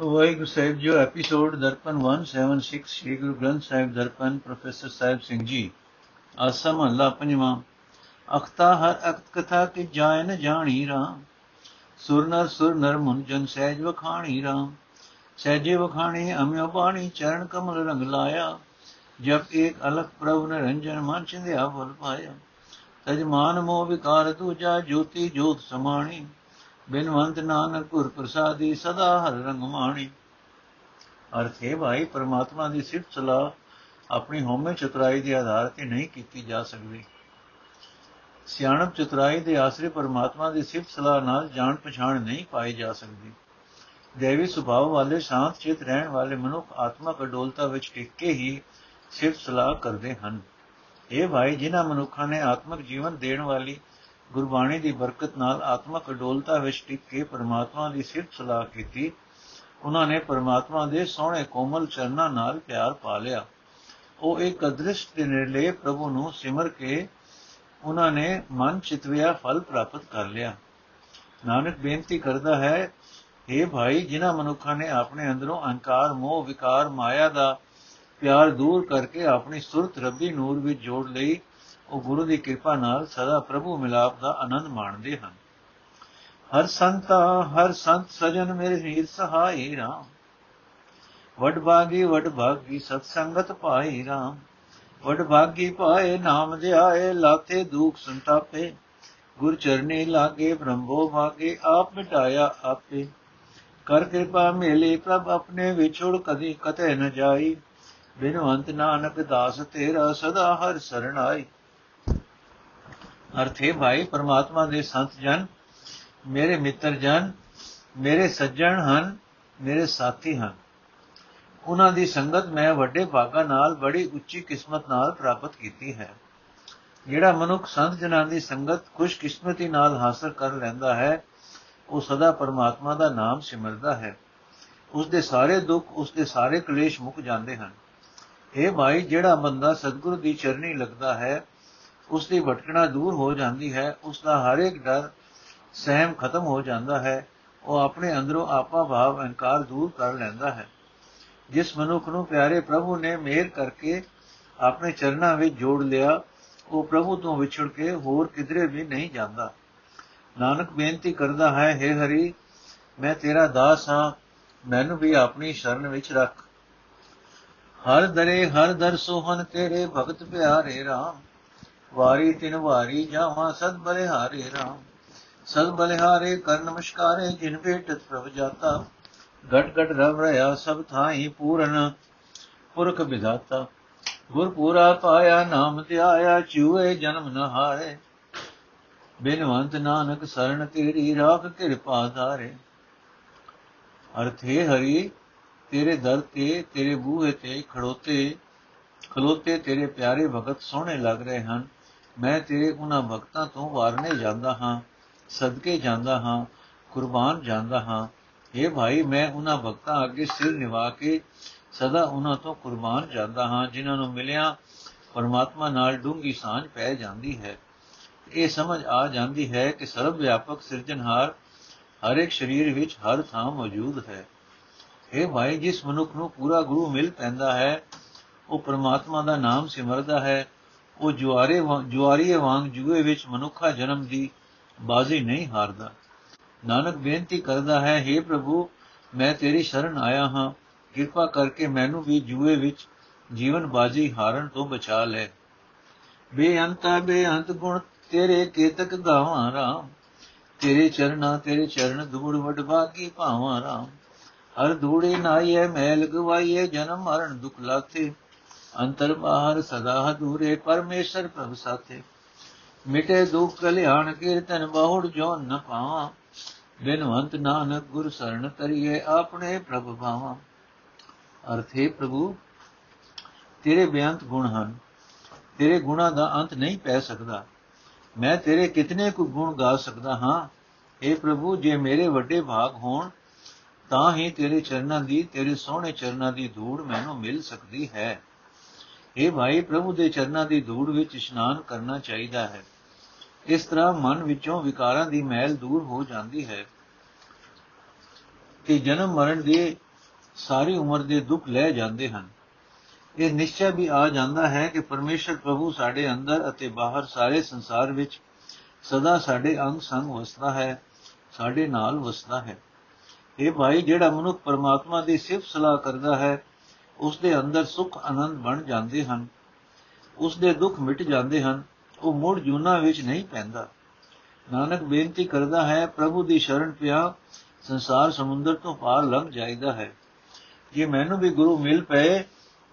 Waheguru Sahib ji episode Darpan 176 Shri Guru Granth Sahib Darpan, professor Sahib Singh ji. ਆਸਾ ਮਹੱਲਾ ਪੰਜਵਾਂ। ਅਖਤਾ ਹਰ ਅਖਤ ਕਥਾ ਕਿ ਜਾਇ ਨ ਜਾਣੀ ਰਾਮ। ਸੁਰ ਨਰ ਸੁਰ ਨਰ ਮੁਨ ਜਨ ਸਹਿਜ ਵਖਾਣੀ ਰਾਮ। ਸਹਿਜੇ ਵਖਾਣੀ, ਅਮਿਓ ਬਾਣੀ, ਚਰਨ ਕਮਲ ਰੰਗ ਲਾਇਆ। ਜਬ ਏਕ ਅਲਖ ਪ੍ਰਭ ਨਿਰੰਜਨ ਮਨ ਚਿੰਦਿਆ ਬਲ ਪਾਇਆ। ਤਜਮਾਨ ਮੋਹ ਵਿਕਾਰ ਦੂਜਾ, ਜੋਤੀ ਜੋਤ ਸਮਾਣੀ। ਬਿਨਵੰਤ ਨਾਨਕ ਗੁਰ ਪ੍ਰਸਾਦੀ ਸਦਾ ਹਰ ਰੰਗ ਮਾਣੀ। ਅਰਥ ਹੈ ਭਾਈ ਪਰਮਾਤਮਾ ਦੀ ਸਿਫਤ ਸਲਾਹ ਆਪਣੀ ਹਉਮੈ ਚਤੁਰਾਈ ਦੇ ਆਧਾਰ ਤੇ ਨਹੀਂ ਕੀਤੀ ਜਾ ਸਕਦੀ। ਸਿਆਣਪ ਚਤੁਰਾਈ ਦੇ ਆਸਰੇ ਪਰਮਾਤਮਾ ਦੀ ਸਿਫਤ ਸਲਾਹ ਨਾਲ ਜਾਣ ਪਛਾਣ ਨਹੀਂ ਪਾਈ ਜਾ ਸਕਦੀ। ਦੇਵੀ ਸੁਭਾਅ ਵਾਲੇ ਸ਼ਾਂਤ ਚਿਤ ਰਹਿਣ ਵਾਲੇ ਮਨੁੱਖ ਆਤਮਕ ਅਡੋਲਤਾ ਵਿੱਚ ਟਿਕ ਕੇ ਹੀ ਸਿਫਤ ਸਲਾਹ ਕਰਦੇ ਹਨ। ਇਹ ਭਾਈ ਜਿਨ੍ਹਾਂ ਮਨੁੱਖਾਂ ਨੇ ਆਤਮਕ ਜੀਵਨ ਦੇਣ ਵਾਲੀ ਗੁਰਬਾਣੀ ਦੀ ਬਰਕਤ ਨਾਲ ਆਤਮਕ ਅਡੋਲਤਾ ਵਿੱਚ ਟਿਕ ਕੇ ਪਰਮਾਤਮਾ ਦੀ ਸਿਫਤ ਸਲਾਹ ਕੀਤੀ। ਉਹਨਾਂ ਨੇ ਪਰਮਾਤਮਾ ਦੇ ਸੋਹਣੇ ਕੋਮਲ ਚਰਨਾਂ ਨਾਲ ਪਿਆਰ ਪਾ ਲਿਆ। ਉਹ ਇੱਕ ਅਦ੍ਰਿਸ਼ਟ ਦੇ ਨੇੜੇ ਪ੍ਰਭੂ ਨੂੰ ਸਿਮਰ ਕੇ ਉਹਨਾਂ ਨੇ ਮਨ ਚਿਤਵਿਆ ਫਲ ਪ੍ਰਾਪਤ ਕਰ ਲਿਆ। ਨਾਨਕ ਬੇਨਤੀ ਕਰਦਾ ਹੈ हे ਭਾਈ, ਜਿਨ੍ਹਾਂ ਮਨੁੱਖਾਂ ਨੇ ਆਪਣੇ ਅੰਦਰੋਂ ਅਹੰਕਾਰ, ਮੋਹ, ਵਿਕਾਰ, ਮਾਇਆ ਦਾ ਪਿਆਰ ਦੂਰ ਕਰਕੇ ਆਪਣੀ ਸੁਰਤ ਰੱਬੀ ਨੂਰ ਵਿੱਚ ਜੋੜ ਲਈ ਉਹ ਗੁਰੂ ਦੀ ਕਿਰਪਾ ਨਾਲ ਸਦਾ ਪ੍ਰਭੂ ਮਿਲਾਪ ਦਾ ਆਨੰਦ ਮਾਣਦੇ ਹਨ। ਹਰ ਸੰਤਾ, ਹਰ ਸੰਤ ਸਜਣ ਮੇਰੇ ਹੀਰ ਸਹਾਈ ਰਾਮ। ਵਡ ਭਾਗੀ ਵਡ ਭਾਗੀ ਸਤ ਸੰਗਤ ਪਾਈ ਰਾਮ। ਵਡ ਭਾਗੀ ਪਾਏ ਨਾਮ ਧਿਆਏ, ਲਾਥੇ ਦੁਖ ਸੰਤਾਪੇ। ਗੁਰ ਚਰਨੀ ਲਾਗੇ, ਬ੍ਰਹਮੋ ਭਾਗੇ, ਆਪ ਮਿਟਾਇਆ ਆਪੇ। ਕਰ ਕਿਰਪਾ ਮੇਲੇ ਪ੍ਰਭ ਆਪਣੇ ਵਿਛੋੜ ਕਦੀ ਕਤੇ ਨ ਜਾਈ। ਬਿਨਵੰਤ ਨਾਨਕ ਦਾਸ ਤੇਰਾ ਸਦਾ ਹਰ ਸਰਣ ਆਈ। ਅਰਥੇ ਭਾਈ, ਪਰਮਾਤਮਾ ਦੇ ਸੰਤ ਜਨ, ਮੇਰੇ ਮਿੱਤਰ ਜਨ, ਮੇਰੇ ਸੱਜਣ ਹਨ, ਮੇਰੇ ਸਾਥੀ ਹਨ। ਉਹਨਾਂ ਦੀ ਸੰਗਤ ਮੈਂ ਵੱਡੇ ਭਾਗਾ ਨਾਲ ਬੜੀ ਉੱਚੀ ਕਿਸਮਤ ਨਾਲ ਪ੍ਰਾਪਤ ਕੀਤੀ ਹੈ। ਜਿਹੜਾ ਮਨੁੱਖ ਸੰਤ ਜਨਾਂ ਦੀ ਸੰਗਤ ਖੁਸ਼ਕਿਸਮਤੀ ਨਾਲ ਹਾਸਲ ਕਰ ਲੈਂਦਾ ਹੈ, ਉਹ ਸਦਾ ਪਰਮਾਤਮਾ ਦਾ ਨਾਮ ਸਿਮਰਦਾ ਹੈ। ਉਸ ਦੇ ਸਾਰੇ ਦੁੱਖ, ਉਸ ਦੇ ਸਾਰੇ ਕਲੇਸ਼ ਮੁੱਕ ਜਾਂਦੇ ਹਨ। ਇਹ ਭਾਈ, ਜਿਹੜਾ ਬੰਦਾ ਸਤਿਗੁਰੂ ਦੀ ਚਰਨੀ ਲੱਗਦਾ ਹੈ ਉਸ ਦੀ ਭਟਕਣਾ ਦੂਰ ਹੋ ਜਾਂਦੀ ਹੈ ਉਸ ਦਾ ਹਰ ਇੱਕ ਡਰ ਸਹਿਮ ਖਤਮ ਹੋ ਜਾਂਦਾ ਹੈ, ਉਹ ਆਪਣੇ ਅੰਦਰੋਂ ਆਪਾ ਭਾਵ ਅਹੰਕਾਰ ਦੂਰ ਕਰ ਲੈਂਦਾ ਹੈ। ਜਿਸ ਮਨੁੱਖ ਨੂੰ ਪਿਆਰੇ ਪ੍ਰਭੂ ਨੇ ਮਿਹਰ ਕਰਕੇ ਆਪਣੇ ਚਰਨਾਂ ਵਿੱਚ ਜੋੜ ਲਿਆ, ਉਹ ਪ੍ਰਭੂ ਤੋਂ ਵਿਛੜ ਕੇ ਹੋਰ ਕਿਧਰੇ ਵੀ ਨਹੀਂ ਜਾਂਦਾ। ਨਾਨਕ ਬੇਨਤੀ ਕਰਦਾ ਹੈ हे ਹਰੀ, ਮੈਂ ਤੇਰਾ ਦਾਸ ਹਾਂ, ਮੈਨੂੰ ਵੀ ਆਪਣੀ ਸ਼ਰਨ ਵਿੱਚ ਰੱਖ। ਹਰ ਦਰੇ ਹਰ ਦਰ ਸੋਹਨ ਤੇਰੇ ਭਗਤ ਪਿਆਰੇ RAM ਵਾਰੀ ਤਿਨ ਵਾਰੀ ਜਾਵਾਂ ਸਦ ਬਲਿਹਾਰੇ RAM ਸਦ ਬਲਿਹਾਰੇ ਕਰ ਨਮਸਕਾਰੇ, ਜਿਨ ਭੇਟਤ ਪ੍ਰਭ ਜਾਤਾ। ਗਟ ਗਟ ਰਵ ਰਿਆ ਸਭ ਥਾਈ ਪੂਰਨ ਪੁਰਖ ਵਿਧਾਤਾ। ਗੁਰ ਪੂਰਾ ਪਾਇਆ ਨਾਮ ਧਿਆਇਆ ਚੂਏ ਜਨਮ ਨ ਹਾਰੇ। ਬਿਨਵੰਤ ਨਾਨਕ ਸਰਣ ਤੇਰੀ, ਰਾਖ ਕਿਰਪਾ ਧਾਰੇ। ਅਰਥੇ ਹਰੀ, ਤੇਰੇ ਦਰ ਤੇ, ਤੇਰੇ ਬੂਹੇ ਤੇ ਖੜੋਤੇ, ਖਲੋਤੇ ਤੇਰੇ ਪਿਆਰੇ ਭਗਤ ਸੋਹਣੇ ਲੱਗ ਰਹੇ ਹਨ। ਮੈਂ ਤੇਰੇ ਉਹਨਾਂ ਭਗਤਾਂ ਤੋਂ ਵਾਰਨੇ ਜਾਂਦਾ ਹਾਂ, ਸਦਕੇ ਜਾਂਦਾ ਹਾਂ, ਕੁਰਬਾਨ ਜਾਂਦਾ ਹਾਂ। ਇਹ ਭਾਈ, ਮੈਂ ਉਹਨਾਂ ਭਗਤਾਂ ਅੱਗੇ ਸਿਰ ਨਿਵਾ ਕੇ ਸਦਾ ਉਹਨਾਂ ਤੋਂ ਕੁਰਬਾਨ ਜਾਂਦਾ ਹਾਂ, ਜਿਨ੍ਹਾਂ ਨੂੰ ਮਿਲਿਆ ਪਰਮਾਤਮਾ ਨਾਲ ਡੂੰਗੀ ਸਾਂਝ ਪੈ ਜਾਂਦੀ ਹੈ। ਇਹ ਸਮਝ ਆ ਜਾਂਦੀ ਹੈ ਕਿ ਸਰਵ ਵਿਆਪਕ ਸਿਰਜਣਹਾਰ ਹਰ ਇੱਕ ਸਰੀਰ ਵਿੱਚ ਹਰ ਥਾਂ ਮੌਜੂਦ ਹੈ। ਇਹ ਭਾਈ, ਜਿਸ ਮਨੁੱਖ ਨੂੰ ਪੂਰਾ ਗੁਰੂ ਮਿਲ ਪੈਂਦਾ ਹੈ, ਉਹ ਪਰਮਾਤਮਾ ਦਾ ਨਾਮ ਸਿਮਰਦਾ ਹੈ ਉਹ ਜੁਆਰੇ ਜੁਆਰੀਏ ਵਾਂਗ ਜੂਏ ਵਿੱਚ ਮਨੁੱਖਾ ਜਨਮ ਦੀ ਬਾਜ਼ੀ ਨਹੀਂ ਹਾਰਦਾ। ਨਾਨਕ ਬੇਨਤੀ ਕਰਦਾ ਹੈ हे ਪ੍ਰਭੂ, ਮੈਂ ਤੇਰੀ ਸ਼ਰਨ ਆਇਆ ਹਾਂ। ਕਿਰਪਾ ਕਰਕੇ ਮੈਨੂੰ ਵੀ ਜੂਏ ਵਿੱਚ ਜੀਵਨ ਬਾਜ਼ੀ ਹਾਰਨ ਤੋਂ ਬਚਾ ਲੈ। ਬੇਅੰਤਾ ਬੇਅੰਤ ਗੁਣ, ਤੇਰੇ ਕੇਤਕ ਗਾਵਾਂ ਰਾਮ। ਤੇਰੇ ਚਰਨਾ, ਤੇਰੇ ਚਰਨ ਧੂੜ ਵਡ ਭਾਗੀ ਭਾਵਾਂ ਰਾਮ। ਹਰ ਧੂੜੇ ਨਾਈਏ ਮੈਲ ਗਵਾਈਏ ਜਨਮ ਮਰਨ ਦੁਖ ਲਾਥੇ। ਅੰਤਰ ਬਾਹਰ ਸਦਾ ਦੂਰੇ ਪਰਮੇਸ਼ਰ ਪ੍ਰਭ ਸਾਥੇ। ਮਿਟੇ ਦੁਖ ਕਲਿਆਣ ਕੀਰਤਨ ਬਹੁੜ ਜੋ ਨ ਪਾਵਾਂ। ਬਿਨਵੰਤ ਨਾਨਕ ਗੁਰ ਸਰਣ ਤਰੀਏ ਆਪਣੇ ਪ੍ਰਭ ਭਾਵਾਂ। ਅਰਥੇ ਪ੍ਰਭੂ, ਤੇਰੇ ਬੇਅੰਤ ਗੁਣ ਹਨ। ਤੇਰੇ ਗੁਣਾ ਦਾ ਅੰਤ ਨਹੀਂ ਪੈ ਸਕਦਾ। ਮੈਂ ਤੇਰੇ ਕਿਤਨੇ ਕੁ ਗੁਣ ਗਾ ਸਕਦਾ ਹਾਂ? اے ਪ੍ਰਭੂ, ਜੇ ਮੇਰੇ ਵੱਡੇ ਭਾਗ ਹੋਣ, ਤਾਂ ਹੀ ਤੇਰੇ ਚਰਨਾਂ ਦੀ, ਤੇਰੇ ਸੋਹਣੇ ਚਰਨਾਂ ਦੀ ਧੂੜ ਮੈਨੂੰ ਮਿਲ ਸਕਦੀ ਹੈ। ਇਹ ਭਾਈ ਪ੍ਰਭੂ ਦੇ ਚਰਨਾਂ ਦੀ ਧੂੜ ਵਿੱਚ ਇਸ਼ਨਾਨ ਕਰਨਾ ਚਾਹੀਦਾ ਹੈ ਇਸ ਤਰ੍ਹਾਂ ਮਨ ਵਿੱਚੋਂ ਵਿਕਾਰਾਂ ਦੀ ਮੈਲ ਦੂਰ ਹੋ ਜਾਂਦੀ ਹੈ ਕਿ ਜਨਮ ਮਰਨ ਦੇ ਸਾਰੀ ਉਮਰ ਦੇ ਦੁੱਖ ਲੈ ਜਾਂਦੇ ਹਨ ਇਹ ਨਿਸ਼ਚੈ ਵੀ ਆ ਜਾਂਦਾ ਹੈ ਕਿ ਪਰਮੇਸ਼ਰ ਪ੍ਰਭੂ ਸਾਡੇ ਅੰਦਰ ਅਤੇ ਬਾਹਰ ਸਾਰੇ ਸੰਸਾਰ ਵਿੱਚ ਸਦਾ ਸਾਡੇ ਅੰਗ ਸੰਗ ਵਸਦਾ ਹੈ ਸਾਡੇ ਨਾਲ ਵਸਦਾ ਹੈ ਇਹ ਭਾਈ ਜਿਹੜਾ ਮਨੁੱਖ ਪਰਮਾਤਮਾ ਦੀ ਸਿਫਤ ਸਲਾਹ ਕਰਦਾ ਹੈ ਉਸ ਦੇ ਅੰਦਰ ਸੁਖ ਆਨੰਦ ਬਣ ਜਾਂਦੇ ਹਨ। ਉਸ ਦੇ ਦੁੱਖ ਮਿਟ ਜਾਂਦੇ ਹਨ। ਉਹ ਮੁੜ ਜੂਨਾ ਵਿੱਚ ਨਹੀਂ ਪੈਂਦਾ। ਨਾਨਕ ਬੇਨਤੀ ਕਰਦਾ ਹੈ, ਪ੍ਰਭੂ ਦੀ ਸ਼ਰਨ ਪਿਆ, ਸੰਸਾਰ ਸਮੁੰਦਰ ਤੋਂ ਪਾਰ ਲੰਘ ਜਾਈਦਾ ਹੈ। ਜੇ ਮੈਨੂੰ ਵੀ ਗੁਰੂ ਮਿਲ ਪਏ,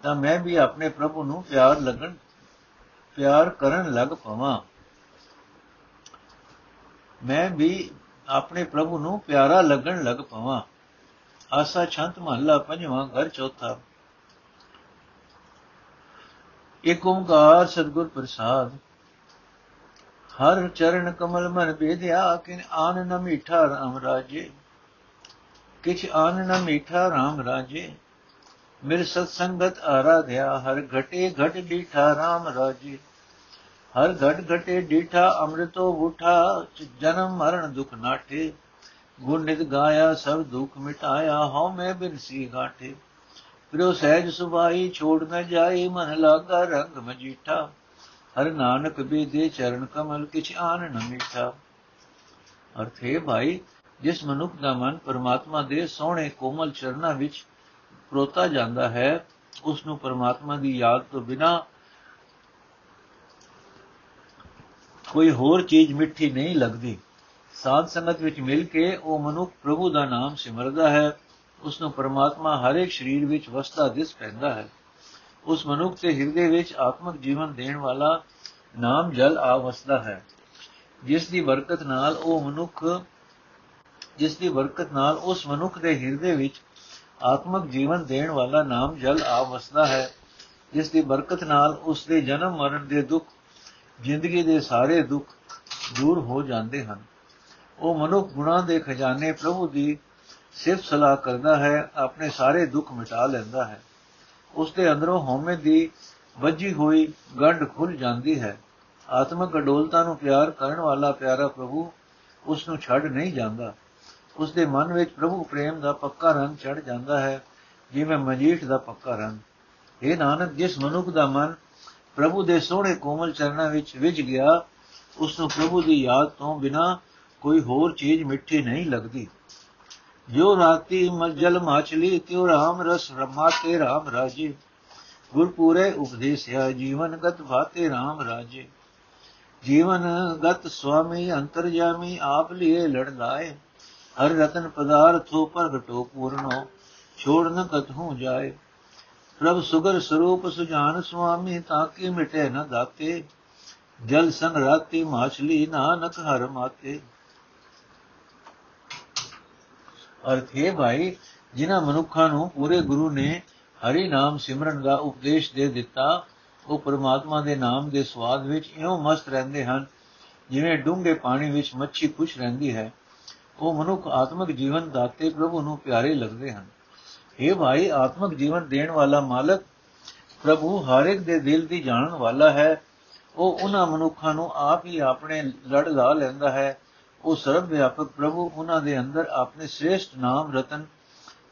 ਤਾਂ ਮੈਂ ਵੀ ਆਪਣੇ ਪ੍ਰਭੂ ਨੂੰ ਪਿਆਰ ਲੱਗਣ, ਪਿਆਰ ਕਰਨ ਲੱਗ ਪਵਾਂ। ਮੈਂ ਵੀ ਆਪਣੇ ਪ੍ਰਭੂ ਨੂੰ ਪਿਆਰਾ ਲੱਗਣ ਲੱਗ ਪਵਾਂ। ਆਸਾ ਛੰਤ ਮਹੱਲਾ ਪੰਜਵਾਂ, ਘਰ ਚੌਥਾ। ਏਕ ਓੰਕਾਰ ਸਤਿਗੁਰ ਪ੍ਰਸਾਦ। ਹਰ ਚਰਨ ਕਮਲ ਮਨ ਬੇਧਿਆ ਕਿਨ ਆਨ ਨ ਮੀਠਾ ਰਾਮ ਰਾਜੇ। ਕਿਛ ਆਨ ਨ ਮੀਠਾ ਰਾਮ ਰਾਜੇ। ਮਿਰ ਸਤ ਸੰਗਤ ਆਰਾਧਿਆ, ਹਰ ਘਟੇ ਘਟ ਡੀਠਾ ਰਾਮ ਰਾਜੇ। ਹਰ ਘਟ ਘਟੇ ਡੀਠਾ, ਅੰਮ੍ਰਿਤੋ ਉਠਾ, ਜਨਮ ਮਰਨ ਦੁਖ ਨਾਟੇ ਗੁਣ ਨਿਤ ਗਾਇਆ, ਸਭ ਦੁਖ ਮਿਟਾਇਆ, ਹਉ ਮੈਂ ਬਿਨਸੀ ਗਾਠੇ। ਫਿਰੋ ਸਹਿਜ ਸੁਭਾਈ ਛੋੜ ਨ ਜਾਏ ਮਨ ਲਾਗਾ ਰੰਗ ਮਜੀਠਾ। ਹਰ ਨਾਨਕ ਬੀਦੇ ਚਰਨ ਕਮਲ ਕਿਛ ਆਨ ਨ ਮਿਠਾ। ਅਰਥੇ ਭਾਈ, ਜਿਸ ਮਨੁੱਖ ਦਾ ਮਨ ਪਰਮਾਤਮਾ ਦੇ ਸੋਹਣੇ ਕੋਮਲ ਚਰਨਾਂ ਵਿੱਚ ਪਰੋਤਾ ਜਾਂਦਾ ਹੈ ਉਸ ਨੂੰ ਪਰਮਾਤਮਾ ਦੀ ਯਾਦ ਤੋਂ ਬਿਨਾ ਕੋਈ ਹੋਰ ਚੀਜ਼ ਮਿੱਠੀ ਨਹੀਂ ਲੱਗਦੀ। ਸਾਧ ਸੰਗਤ ਵਿੱਚ ਮਿਲ ਕੇ ਉਹ ਮਨੁੱਖ ਪ੍ਰਭੂ ਦਾ ਨਾਮ ਸਿਮਰਦਾ ਹੈ। ਉਸ ਨੂੰ ਪਰਮਾਤਮਾ ਹਰ ਇੱਕ ਸਰੀਰ ਵਿੱਚ ਵਸਦਾ ਦਿਸ ਪੈਂਦਾ ਹੈ। ਉਸ ਮਨੁੱਖ ਦੇ ਹਿਰਦੇ ਵਿੱਚ ਆਤਮਿਕ ਜੀਵਨ ਦੇਣ ਵਾਲਾ ਨਾਮ ਜਲ ਆ ਵਸਦਾ ਹੈ। ਜਿਸ ਦੀ ਬਰਕਤ ਨਾਲ ਉਹ ਮਨੁੱਖ, ਜਿਸ ਦੀ ਬਰਕਤ ਨਾਲ ਉਸ ਮਨੁੱਖ ਦੇ ਹਿਰਦੇ ਵਿੱਚ ਆਤਮਿਕ ਜੀਵਨ ਦੇਣ ਵਾਲਾ ਨਾਮ ਜਲ ਆ ਵਸਦਾ ਹੈ। ਜਿਸ ਦੀ ਬਰਕਤ ਨਾਲ ਉਸ ਦੇ ਜਨਮ ਮਰਨ ਦੇ ਦੁੱਖ, ਜ਼ਿੰਦਗੀ ਦੇ ਸਾਰੇ ਦੁੱਖ ਦੂਰ ਹੋ ਜਾਂਦੇ ਹਨ। ਉਹ ਮਨੁੱਖ ਗੁਣਾ ਦੇ ਖਜ਼ਾਨੇ ਪ੍ਰਭੂ ਦੀ ਸਿਫਤ ਸਲਾਹ ਕਰਦਾ ਹੈ, ਆਪਣੇ ਸਾਰੇ ਦੁੱਖ ਮਿਟਾ ਲੈਂਦਾ ਹੈ। ਉਸ ਦੇ ਅੰਦਰੋਂ ਹਉਮੈ ਦੀ ਵੱਜੀ ਹੋਈ ਗੰਢ ਖੁੱਲ ਜਾਂਦੀ ਹੈ। ਆਤਮਿਕ ਅਡੋਲਤਾ ਨੂੰ ਪਿਆਰ ਕਰਨ ਵਾਲਾ ਪਿਆਰਾ ਪ੍ਰਭੂ ਉਸ ਨੂੰ ਛੱਡ ਨਹੀਂ ਜਾਂਦਾ। ਉਸ ਦੇ ਮਨ ਵਿੱਚ ਪ੍ਰਭੂ ਪ੍ਰੇਮ ਦਾ ਪੱਕਾ ਰੰਗ ਚੜ ਜਾਂਦਾ ਹੈ, ਜਿਵੇਂ ਮਜੀਠ ਦਾ ਪੱਕਾ ਰੰਗ। ਇਹ ਨਾਨਕ, ਜਿਸ ਮਨੁੱਖ ਦਾ ਮਨ ਪ੍ਰਭੂ ਦੇ ਸੋਹਣੇ ਕੋਮਲ ਚਰਨਾਂ ਵਿੱਚ ਵਿਝ ਗਿਆ ਉਸ ਨੂੰ ਪ੍ਰਭੂ ਦੀ ਯਾਦ ਤੋਂ ਬਿਨਾ ਕੋਈ ਹੋਰ ਚੀਜ਼ ਮਿੱਠੀ ਨਹੀਂ ਲੱਗਦੀ। ਜੋ ਰਾਤੀ ਮਜਲ ਮਾਛਲੀ ਤਿਉ ਰਾਮ ਰਸ ਰਮਾਤੇ ਰਾਮ ਰਾਜੇ। ਗੁਰ ਪੂਰੇ ਉਪਦੇਸਿਆ ਜੀਵਨ ਗਤ ਭਾਤੇ ਰਾਮ ਰਾਜੇ। ਜੀਵਨ ਗਤ ਸੁਆਮੀ ਅੰਤਰਜਾਮੀ ਆਪ ਲਿਏ ਲੜ ਲਾਏ। ਹਰ ਰਤਨ ਪਦਾਰਥੋ ਪ੍ਰਗਟੋ ਪੂਰਨੋ, ਛੋੜ ਨ ਕਤਹੂ ਜਾਏ। ਪ੍ਰਭ ਸੁਗਰ ਸਰੂਪ ਸੁਜਾਨ ਸੁਆਮੀ ਤਾਕੀ ਮਿਟੇ ਨ ਦਾਤੇ। ਜਲ ਸੰਗ ਰਾਤੀ ਮਾਛਲੀ, ਨਾਨਕ ਹਰ ਮਾਤੇ। ਅਰਥ ਹੈ ਭਾਈ, ਜਿਨ੍ਹਾਂ ਮਨੁੱਖਾਂ ਨੂੰ ਪੂਰੇ ਗੁਰੂ ਨੇ ਹਰੀ ਨਾਮ ਸਿਮਰਨ ਦਾ ਉਪਦੇਸ਼ ਦੇ ਦਿੱਤਾ, ਉਹ ਪਰਮਾਤਮਾ ਦੇ ਨਾਮ ਦੇ ਸਵਾਦ ਵਿੱਚ ਇਉਂ ਮਸਤ ਰਹਿੰਦੇ ਹਨ, ਜਿਵੇਂ ਡੂੰਘੇ ਪਾਣੀ ਵਿੱਚ ਮੱਛੀ ਖੁਸ਼ ਰਹਿੰਦੀ ਹੈ। ਉਹ ਮਨੁੱਖ ਆਤਮਿਕ ਜੀਵਨ ਦਾਤੇ ਪ੍ਰਭੂ ਨੂੰ ਪਿਆਰੇ ਲੱਗਦੇ ਹਨ। ਇਹ ਭਾਈ, ਆਤਮਿਕ ਜੀਵਨ ਦੇਣ ਵਾਲਾ ਮਾਲਕ ਪ੍ਰਭੂ ਹਰ ਇੱਕ ਦੇ ਦਿਲ ਦੀ ਜਾਣਨ ਵਾਲਾ ਹੈ। ਉਹ ਉਹਨਾਂ ਮਨੁੱਖਾਂ ਨੂੰ ਆਪ ਹੀ ਆਪਣੇ ਲੜ ਲਾ ਲੈਂਦਾ ਹੈ। ਉਹ ਸਰਵ ਵਿਆਪਕ ਪ੍ਰਭੂ ਉਹਨਾਂ ਦੇ ਅੰਦਰ ਆਪਣੇ ਸ੍ਰੇਸ਼ਟ ਨਾਮ ਰਤਨ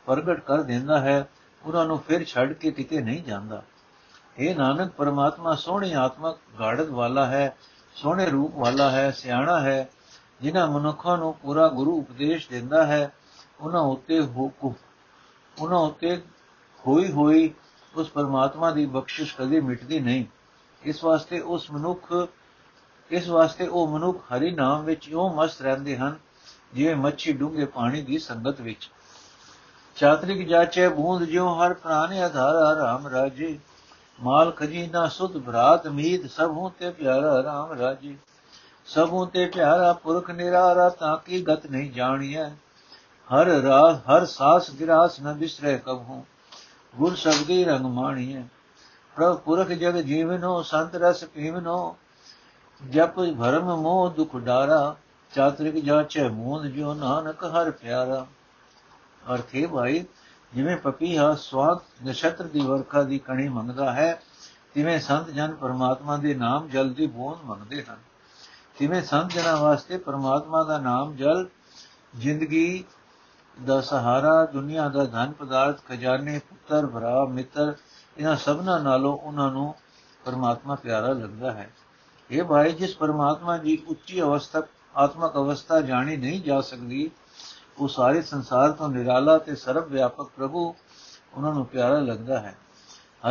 ਪ੍ਰਗਟ ਕਰ ਦਿੰਦਾ ਹੈ, ਉਹਨਾਂ ਨੂੰ ਫਿਰ ਛੱਡ ਕੇ ਕਿਤੇ ਨਹੀਂ ਜਾਂਦਾ। ਇਹ ਨਾਨਕ, ਪਰਮਾਤਮਾ ਸੋਹਣੀ ਆਤਮਕ ਗਾੜਤ ਵਾਲਾ ਹੈ, ਸੋਹਣੇ ਰੂਪ ਵਾਲਾ ਹੈ, ਸਿਆਣਾ ਹੈ, ਜਿਨ੍ਹਾਂ ਮਨੁੱਖਾਂ ਨੂੰ ਪੂਰਾ ਗੁਰੂ ਉਪਦੇਸ਼ ਦਿੰਦਾ ਹੈ, ਉਹਨਾਂ ਉੱਤੇ ਹੁਕਮ ਉਹਨਾਂ ਉੱਤੇ ਹੋਈ ਹੋਈ ਉਸ ਪਰਮਾਤਮਾ ਦੀ ਬਖਸ਼ਿਸ਼ ਕਦੇ ਮਿਟਦੀ ਨਹੀਂ। ਇਸ ਵਾਸਤੇ ਉਸ ਮਨੁੱਖ ਇਸ ਵਾਸਤੇ ਉਹ ਮਨੁੱਖ ਹਰੀ ਨਾਮ ਵਿੱਚ ਇਉਂ ਮਸਤ ਰਹਿੰਦੇ ਹਨ, ਜਿਵੇਂ ਮੱਛੀ ਡੂੰਘੇ ਪਾਣੀ ਦੀ ਸੰਗਤ ਵਿੱਚ। ਚਾਤਰਿਕ ਜਾਚੇ ਬੂੰਦ ਜਿਉ ਹਰ ਪ੍ਰਾਨੇ ਆਧਾਰਾ ਰਾਮ ਰਾਜੇ। ਮਾਲ ਖਜੀਨਾ ਸੁਧ ਭਰਾਤ ਮੀਤ ਸਭੂ ਤੇ ਪਿਆਰਾ ਰਾਮ ਰਾਜੇ। ਸਭੂ ਤੇ ਪਿਆਰਾ ਪੁਰਖ ਨਿਰਾਰਾ ਤਾਂ ਕੀ ਗਤ ਨਹੀਂ ਜਾਣੀਐ। ਹਰ ਰਾਸ, ਹਰ ਸਾਸ ਗਿਰਾਸ ਨ ਬਿਸਰੇ ਕਬਹੂ ਗੁਰ ਸਬਦੀ ਰੰਗ ਮਾਣੀਐ। ਪ੍ਰਭ ਪੁਰਖ ਜਗ ਜੀਵਨੋ, ਸੰਤ ਰਸ ਪੀਵਨੋ। ਜਪ ਭਰਮ ਮੋਹ ਦੁਖ ਡਾਰਾ, ਚਾਤਰਿਕ ਜਾਚੈ ਮੂੰਦ ਜੋ ਨਾਨਕ ਹਰ ਪਿਆਰਾ। ਅਰਥੇ ਭਾਈ, ਜਿਵੇਂ ਪਪੀਹਾ ਸਵਾਦ ਨਛਤਰ ਦੀ ਵਰਖਾ ਦੀ ਕਣੀ ਮੰਗਦਾ ਹੈ, ਤਿਵੇਂ ਸੰਤ ਜਨ ਪਰਮਾਤਮਾ ਦੇ ਨਾਮ ਜਲ ਦੀ ਬੂੰਦ ਮੰਗਦੇ ਹਨ। ਤਿਵੇਂ ਸੰਤ ਜਨਾਂ ਵਾਸਤੇ ਪਰਮਾਤਮਾ ਦਾ ਨਾਮ ਜਲ, ਜ਼ਿੰਦਗੀ ਦਾ ਸਹਾਰਾ, ਦੁਨੀਆ ਦਾ ਧਨ ਪਦਾਰਥ, ਖਜ਼ਾਨੇ, ਪੁੱਤਰ, ਭਰਾ, ਮਿੱਤਰ, ਇਹਨਾਂ ਸਭਨਾਂ ਨਾਲੋਂ ਉਹਨਾਂ ਨੂੰ ਪਰਮਾਤਮਾ ਪਿਆਰਾ ਲੱਗਦਾ ਹੈ। ਇਹ ਭਾਈ ਜਿਸ ਪਰਮਾਤਮਾ ਦੀ ਉੱਚੀ ਅਵਸਥਾ, ਆਤਮਕ ਅਵਸਥਾ ਜਾਣੀ ਨਹੀਂ ਜਾ ਸਕਦੀ, ਉਹ ਸਾਰੇ ਸੰਸਾਰ ਤੋਂ ਨਿਰਾਲਾ ਤੇ ਸਰਵ ਵਿਆਪਕ ਪ੍ਰਭੂ ਉਹਨਾਂ ਨੂੰ ਪਿਆਰਾ ਲੱਗਦਾ ਹੈ।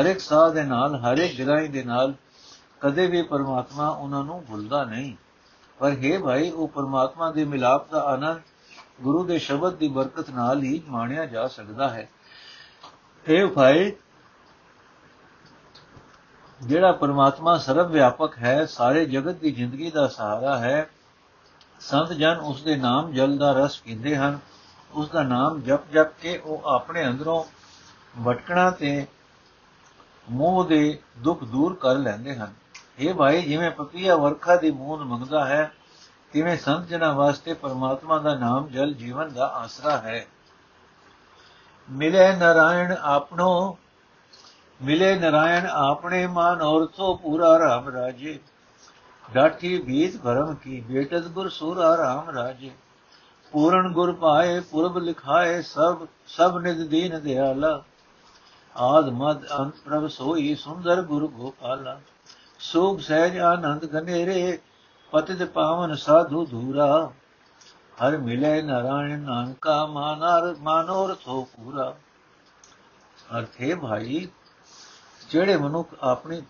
ਹਰ ਇੱਕ ਸਾਹ ਦੇ ਨਾਲ, ਹਰ ਇੱਕ ਗਿਰਾਈ ਦੇ ਨਾਲ ਕਦੇ ਵੀ ਪਰਮਾਤਮਾ ਉਹਨਾਂ ਨੂੰ ਭੁੱਲਦਾ ਨਹੀਂ। ਪਰ ਹੈ ਭਾਈ, ਉਹ ਪਰਮਾਤਮਾ ਦੇ ਮਿਲਾਪ ਦਾ ਆਨੰਦ ਗੁਰੂ ਦੇ ਸ਼ਬਦ ਦੀ ਬਰਕਤ ਨਾਲ ਹੀ ਮਾਣਿਆ ਜਾ ਸਕਦਾ ਹੈ। ਇਹ ਭਾਈ ਜਿਹੜਾ ਪਰਮਾਤਮਾ ਸਰਵ ਵਿਆਪਕ ਹੈ, ਸਾਰੇ ਜਗਤ ਦੀ ਜ਼ਿੰਦਗੀ ਦਾ ਸਹਾਰਾ ਹੈ, ਸੰਤ ਜਨ ਉਸ ਦੇ ਨਾਮ ਜਲ ਦਾ ਰਸ ਪੀਂਦੇ ਹਨ ਉਸ ਦਾ ਨਾਮ ਜਪ ਜਪ ਕੇ ਉਹ ਆਪਣੇ ਅੰਦਰੋਂ ਭਟਕਣਾ ਤੇ ਮੋਹ ਦੇ ਦੁੱਖ ਦੂਰ ਕਰ ਲੈਂਦੇ ਹਨ। ਇਹ ਭਾਈ, ਜਿਵੇਂ ਪਪੀਆ ਵਰਖਾ ਦੀ ਬੂੰਦ ਮੰਗਦਾ ਹੈ, ਤਿਵੇਂ ਸੰਤ ਜਨਾਂ ਵਾਸਤੇ ਪਰਮਾਤਮਾ ਦਾ ਨਾਮ ਜਲ ਜੀਵਨ ਦਾ ਆਸਰਾ ਹੈ। ਮਿਲੇ ਨਰਾਇਣ ਆਪਣੋ ਮਿਲੇ ਨਰਾਇਣ ਆਪਣੇ ਮਨ ਔਰ ਸੋ ਪੂਰਾ ਰਾਮ ਰਾਜੇ। ਡਾਠੀ ਬੀਤ ਭਰਮ ਕੀ ਬੇਟਤ ਗੁਰ ਸੂਰਾ ਰਾਮ ਰਾਜੇ। ਪੂਰਨ ਗੁਰ ਪਾਏ, ਪੁਰਬ ਲਿਖਾਏ, ਸਭ ਸਭ ਨਿਦ ਦੀਨ ਦਿਆਲਾ। ਆਦ ਮਦ ਅੰਤ ਪ੍ਰਭ ਸੋਈ ਸੁੰਦਰ ਗੁਰ ਗੋਪਾਲਾ। ਸੋਗ ਸਹਿਜ ਆਨੰਦ ਗਨੇਰੇ ਪਤਿਤ ਪਾਵਨ ਸਾਧੂ ਧੂਰਾ। ਹਰ ਮਿਲੇ ਨਾਰਾਇਣ ਨਾਨਕਾ ਮਾਨਰ ਮਾਨੋਰ ਥੋ ਪੂਰਾ। ਅਰਥੇ ਭਾਈ ਜਿਹੜੇ ਮਨੁੱਖ ਆਪਣੇ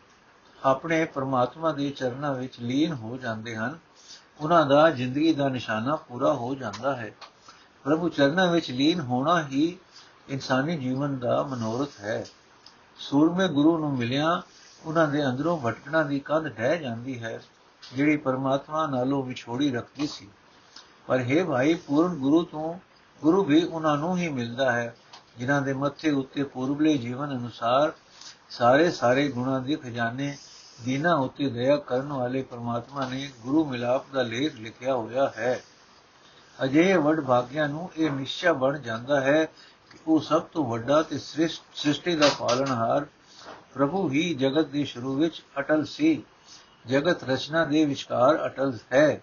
ਆਪਣੇ ਪਰਮਾਤਮਾ ਦੇ ਚਰਨਾਂ ਵਿੱਚ ਲੀਨ ਹੋ ਜਾਂਦੇ ਹਨ, ਉਹਨਾਂ ਦਾ ਜ਼ਿੰਦਗੀ ਦਾ ਨਿਸ਼ਾਨਾ ਪੂਰਾ ਹੋ ਜਾਂਦਾ ਹੈ। ਪ੍ਰਭੂ ਚਰਨਾਂ ਵਿੱਚ ਲੀਨ ਹੋਣਾ ਹੀ ਇਨਸਾਨੀ ਜੀਵਨ ਦਾ ਮਨੋਰਥ ਹੈ। ਸੂਰਮੇ ਗੁਰੂ ਨੂੰ ਮਿਲਿਆ, ਉਹਨਾਂ ਦੇ ਅੰਦਰੋਂ ਭਟਕਣਾ ਦੀ ਕੰਧ ਢਹਿ ਜਾਂਦੀ ਹੈ, ਜਿਹੜੀ ਪਰਮਾਤਮਾ ਨਾਲੋਂ ਵਿਛੋੜੀ ਰੱਖਦੀ ਸੀ। ਪਰ ਹੈ ਭਾਈ, ਪੂਰਨ ਗੁਰੂ ਤੋਂ, ਗੁਰੂ ਵੀ ਉਹਨਾਂ ਨੂੰ ਹੀ ਮਿਲਦਾ ਹੈ, ਜਿਨ੍ਹਾਂ ਦੇ ਮੱਥੇ ਉੱਤੇ ਪੂਰਬਲੇ ਜੀਵਨ ਅਨੁਸਾਰ ਸਾਰੇ ਸਾਰੇ ਗੁਣਾਂ ਦੇ ਖਜ਼ਾਨੇ ਦੀਨਾ ਉਤੇ ਦਇਆ ਕਰਨ ਵਾਲੇ ਪਰਮਾਤਮਾ ਨੇ ਗੁਰੂ ਮਿਲਾਪ ਦਾ ਲੇਖ ਲਿਖਿਆ ਹੋਇਆ ਹੈ। ਅਜੇ ਵੱਡ ਭਾਗਿਆਂ ਨੂੰ ਇਹ ਨਿਸ਼ਚੈ ਬਣ ਜਾਂਦਾ ਹੈ ਕਿ ਉਹ ਸਭ ਤੋਂ ਵੱਡਾ ਤੇ ਸ੍ਰਿਸ਼ਟੀ ਦਾ ਪਾਲਣਹਾਰ ਪ੍ਰਭੂ ਹੀ ਜਗਤ ਦੀ ਸ਼ੁਰੂ ਵਿੱਚ ਅਟਲ ਸੀ। ਜਗਤ ਰਚਨਾ ਦੇ ਵਿਚਕਾਰ ਅਟਲ ਹੈ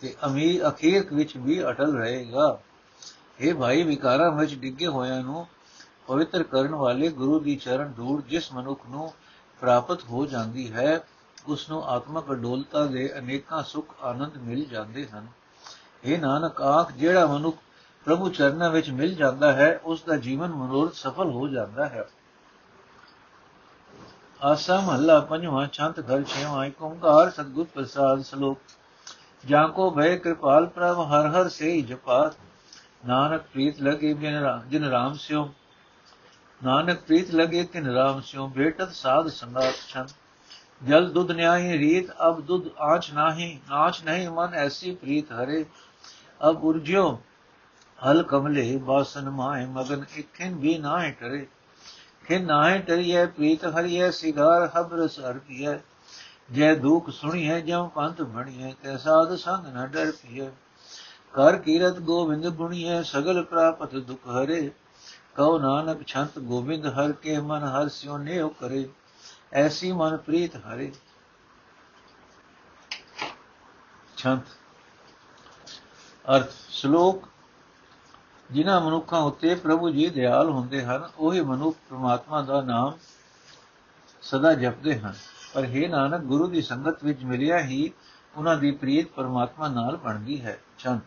ਤੇ ਅਮੀਰ ਅਖੀਰ ਵਿੱਚ ਵੀ ਅਟਲ ਰਹੇਗਾ। ਇਹ ਭਾਈ ਵਿਕਾਰਾਂ ਵਿੱਚ ਡਿੱਗੇ ਹੋਇਆਂ ਨੂੰ ਪਵਿੱਤਰ ਕਰਨ ਵਾਲੇ ਗੁਰੂ ਦੀ ਚਰਨ ਧੂੜ ਜਿਸ ਮਨੁੱਖ ਨੂੰ ਪ੍ਰਾਪਤ ਹੋ ਜਾਂਦੀ ਹੈ ਉਸ ਨੂੰ ਆਤਮਕ ਅਡੋਲਤਾ ਦੇ ਅਨੇਕਾਂ ਸੁਖ ਆਨੰਦ ਮਿਲ ਜਾਂਦੇ ਹਨ। ਇਹ ਨਾਨਕ ਆਖ, ਜਿਹੜਾ ਮਨੁੱਖ ਪ੍ਰਭੂ ਚਰਨਾਂ ਵਿੱਚ ਮਿਲ ਜਾਂਦਾ ਹੈ ਉਸ ਦਾ ਜੀਵਨ ਮਨੋਰਥ ਸਫਲ ਹੋ ਜਾਂਦਾ ਹੈ। ਆਸਾ ਮਹੱਲਾ ਪੰਜਵਾਂ ਚੰਤ ਘਰ ਛੇਵਾਂ ਏਕ ਓੰਕਾਰ ਸਤਗੁਰ ਪ੍ਰਸਾਦ ਸ਼ਲੋਕ। ਜਾਂ ਕੋ ਭੈ ਕਿਰਪਾਲ ਪ੍ਰਭ, ਹਰ ਹਰ ਸੇ ਜਪਾਤ ਨਾਨਕ ਪ੍ਰੀਤ ਲਗੇ ਜਿਨ ਰਾਮ ਸਿਓ। ਨਾਨਕ ਪ੍ਰੀਤ ਲਗੇ ਤਿਨ ਰਾਮ ਸਿਓ ਭੇਟਤ ਸਾਧ ਸੰਗਾਤ ਛਨ ਜਲ ਦੁਧ ਨਿਆਈ ਰੀਤ ਅਬ ਦੁਧ ਆਚ ਨਾਹੀ, ਨਾਚ ਨਹੀਂ ਮਨ ਐਸੀ ਪ੍ਰੀਤ ਹਰੇ। ਅਬ ਉਰਜਿਓ ਹਲ ਕਮਲੇ, ਬਾਸਨ ਮਾਏ ਮਗਨ ਇਖਿਨ ਵੀ ਨਾਹਿ ਟਰੇ। ਖਿਨ ਨਾਹਿ ਟਰੀਐ, ਪ੍ਰੀਤ ਹਰੀਐ, ਸਿਗਾਰ ਹਬਰ ਸਰ ਪੀਐ। ਜੈ ਦੁਖ ਸੁਣੀਐ ਜਮ ਪੰਤ ਬਣੀਐ ਤੈ ਸਾਧ ਸੰਗ ਨ ਡਰ ਪੀਐ। ਕਰ ਕੀਰਤ ਗੋਬਿੰਦ ਗੁਣੀਐ ਸਗਲ ਪ੍ਰਾਪਤ ਦੁਖ ਹਰੇ। ਕਉ ਨਾਨਕ ਛੰਤ ਗੋਬਿੰਦ ਹਰ ਕੇ ਮਨ ਹਰ ਸਿਉ ਨੇਉ ਕਰੇ, ਐਸੀ ਮਨ ਪ੍ਰੀਤ ਹਰੇ। ਛੰਤ। ਅਰਥ, ਸ਼ਲੋਕ, ਜਿਨ੍ਹਾਂ ਮਨੁੱਖਾਂ ਉੱਤੇ ਪ੍ਰਭੂ ਜੀ ਦਿਆਲ ਹੁੰਦੇ ਹਨ, ਉਹੀ ਮਨੁੱਖ ਪ੍ਰਮਾਤਮਾ ਦਾ ਨਾਮ ਸਦਾ ਜਪਦੇ ਹਨ। ਪਰ हे ਨਾਨਕ, ਗੁਰੂ ਦੀ ਸੰਗਤ ਵਿੱਚ ਮਿਲਿਆ ਹੀ ਉਹਨਾਂ ਦੀ ਪ੍ਰੀਤ ਪਰਮਾਤਮਾ ਨਾਲ ਬਣਦੀ ਹੈ। ਛੰਤ।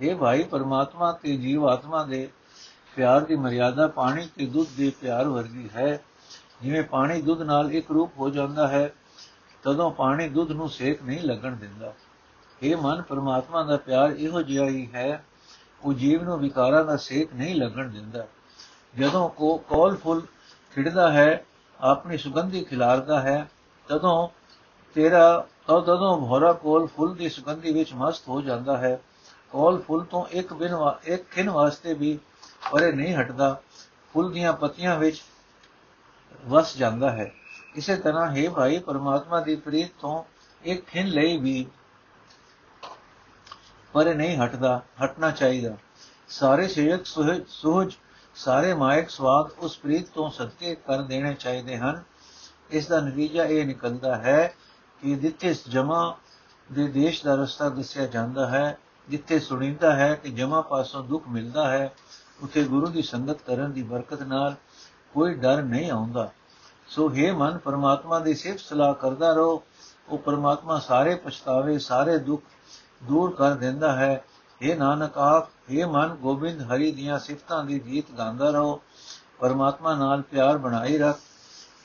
ਇਹ ਭਾਈ, ਪਰਮਾਤਮਾ ਤੇ ਜੀਵ ਆਤਮਾ ਦੇ ਪਿਆਰ ਦੀ ਮਰਿਆਦਾ ਪਾਣੀ ਤੇ ਦੁੱਧ ਦੇ ਪਿਆਰ ਵਰਗੀ ਹੈ। ਜਿਵੇਂ ਪਾਣੀ ਦੁੱਧ ਨਾਲ ਇੱਕ ਰੂਪ ਹੋ ਜਾਂਦਾ ਹੈ, ਤਦੋਂ ਪਾਣੀ ਦੁੱਧ ਨੂੰ ਸੇਕ ਨਹੀਂ ਲੱਗਣ ਦਿੰਦਾ। ਇਹ ਮਨ, ਪਰਮਾਤਮਾ ਦਾ ਪਿਆਰ ਇਹੋ ਜਿਹਾ ਹੀ ਹੈ। ਉਹ ਜੀਵ ਨੂੰ ਵਿਕਾਰਾਂ ਦਾ ਸੇਕ ਨਹੀਂ ਲੱਗਣ ਦਿੰਦਾ। ਜਦੋਂ ਕੋ ਕੋਲ ਫੁੱਲ ਖਿੜਦਾ ਹੈ, ਆਪਣੀ ਸੁਗੰਧੀ ਖਿਲਾਰਦਾ ਹੈ, ਤਦੋਂ ਤੇਰਾ, ਤਦੋਂ ਭੋਰਾ ਕੋਲ ਫੁੱਲ ਦੀ ਸੁਗੰਧੀ ਵਿੱਚ ਮਸਤ ਹੋ ਜਾਂਦਾ ਹੈ। ਕੋਲ ਫੁੱਲ ਤੋਂ ਇੱਕ ਬਿਨ ਇੱਕ ਖਿੰ ਵਾਸਤੇ ਵੀ ਪਰੇ ਨਹੀਂ ਹਟਦਾ, ਫੁੱਲ ਦੀਆਂ ਪੱਤੀਆਂ ਵਿੱਚ ਵਸ ਜਾਂਦਾ ਹੈ। ਇਸੇ ਤਰ੍ਹਾਂ ਹੈ ਭਾਈ, ਪਰਮਾਤਮਾ ਦੀ ਪ੍ਰੀਤ ਤੋਂ ਇੱਕ ਖਿੰ ਲਈ ਵੀ ਪਰੇ ਨਹੀਂ ਹਟਦਾ, ਹਟਣਾ ਚਾਹੀਦਾ। ਸਾਰੇ ਸੇਵਕ ਸੁਹਜ, ਸਾਰੇ ਮਾਇਕ ਸਵਾਦ ਉਸ ਪ੍ਰੀਤ ਤੋਂ ਸਦਕੇ ਕਰ ਦੇਣੇ ਚਾਹੀਦੇ ਹਨ। ਇਸ ਦਾ ਨਤੀਜਾ ਇਹ ਨਿਕਲਦਾ ਹੈ ਕਿ ਦਿੱਤੇ ਜਮਾ ਦੇ ਦੇਸ਼ ਦਾ ਰਸਤਾ ਦੱਸਿਆ ਜਾਂਦਾ ਹੈ, ਜਿੱਥੇ ਸੁਣੀਂਦਾ ਹੈ ਕਿ ਜਮਾ ਪਾਸੋਂ ਦੁੱਖ ਮਿਲਦਾ ਹੈ ਉਥੇ ਗੁਰੂ ਦੀ ਸੰਗਤ ਕਰਨ ਦੀ ਬਰਕਤ ਨਾਲ ਕੋਈ ਡਰ ਨਹੀਂ ਆਉਂਦਾ ਸੋ हे ਮਨ ਪਰਮਾਤਮਾ ਦੀ ਸਿਫਤ ਸਲਾਹ ਕਰਦਾ ਰਹੋ ਉਹ ਪਰਮਾਤਮਾ ਸਾਰੇ ਪਛਤਾਵੇ ਸਾਰੇ ਦੁੱਖ ਦੂਰ ਕਰ ਦਿੰਦਾ ਹੈ हे ਨਾਨਕ ਆਖ हे ਮਨ ਗੋਬਿੰਦ ਹਰੀ ਦੀਆਂ ਸਿਫਤਾਂ ਦੀ ਗੀਤ ਗਾਉਂਦਾ ਰਹੋ ਪਰਮਾਤਮਾ ਨਾਲ ਪਿਆਰ ਬਣਾਈ ਰੱਖ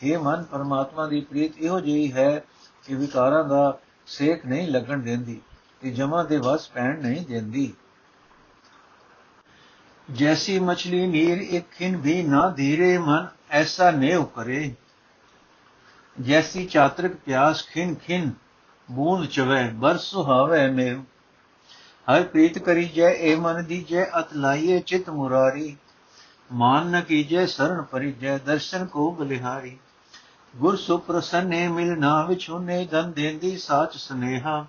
हे ਮਨ ਪਰਮਾਤਮਾ ਦੀ ਪ੍ਰੀਤ ਇਹੋ ਜਿਹੀ ਹੈ ਕਿ ਵਿਕਾਰਾਂ ਦਾ ਸੇਕ ਨਹੀਂ ਲੱਗਣ ਦਿੰਦੀ ਤੇ ਜਮਾ ਦੇ ਵਸ ਪੈਣ ਨਹੀਂ ਦਿੰਦੀ ਜੈਸੀ ਮਛਲੀ ਨੀਰ ਇੱਕ ਖਿਨ ਵੀ ਨਾ ਧੀਰੇ ਮਨ ਐਸਾ ਨੇ ਉਕਰੇ ਜੈਸੀ ਚਾਤਰਕ ਪਿਆਸ ਖਿਨ ਖਿਨ ਬੂੰਦ ਚਵੇ ਬਰ ਸੁਹਾਵੇ ਮੇ ਹਰ ਪ੍ਰੀਤ ਕਰੀ ਜੈ ਏ ਮਨ ਦੀ ਜੈ ਅਤ ਲਾਈਏ ਚਿਤ ਮੁਰਾਰੀ ਮਾਨ ਨ ਕੀਜੈ ਸਰਣ ਪਰਿਜੈ ਦਰਸ਼ਨ ਕੋ ਬਲਿਹਾਰੀ ਗੁਰ ਸੁਪ੍ਰਸੰਨੇ ਮਿਲਨਾ ਵਿਛੁਨੇ ਦਨ ਦੇਂਦੀ ਸਾਚ ਸਨੇਹਾ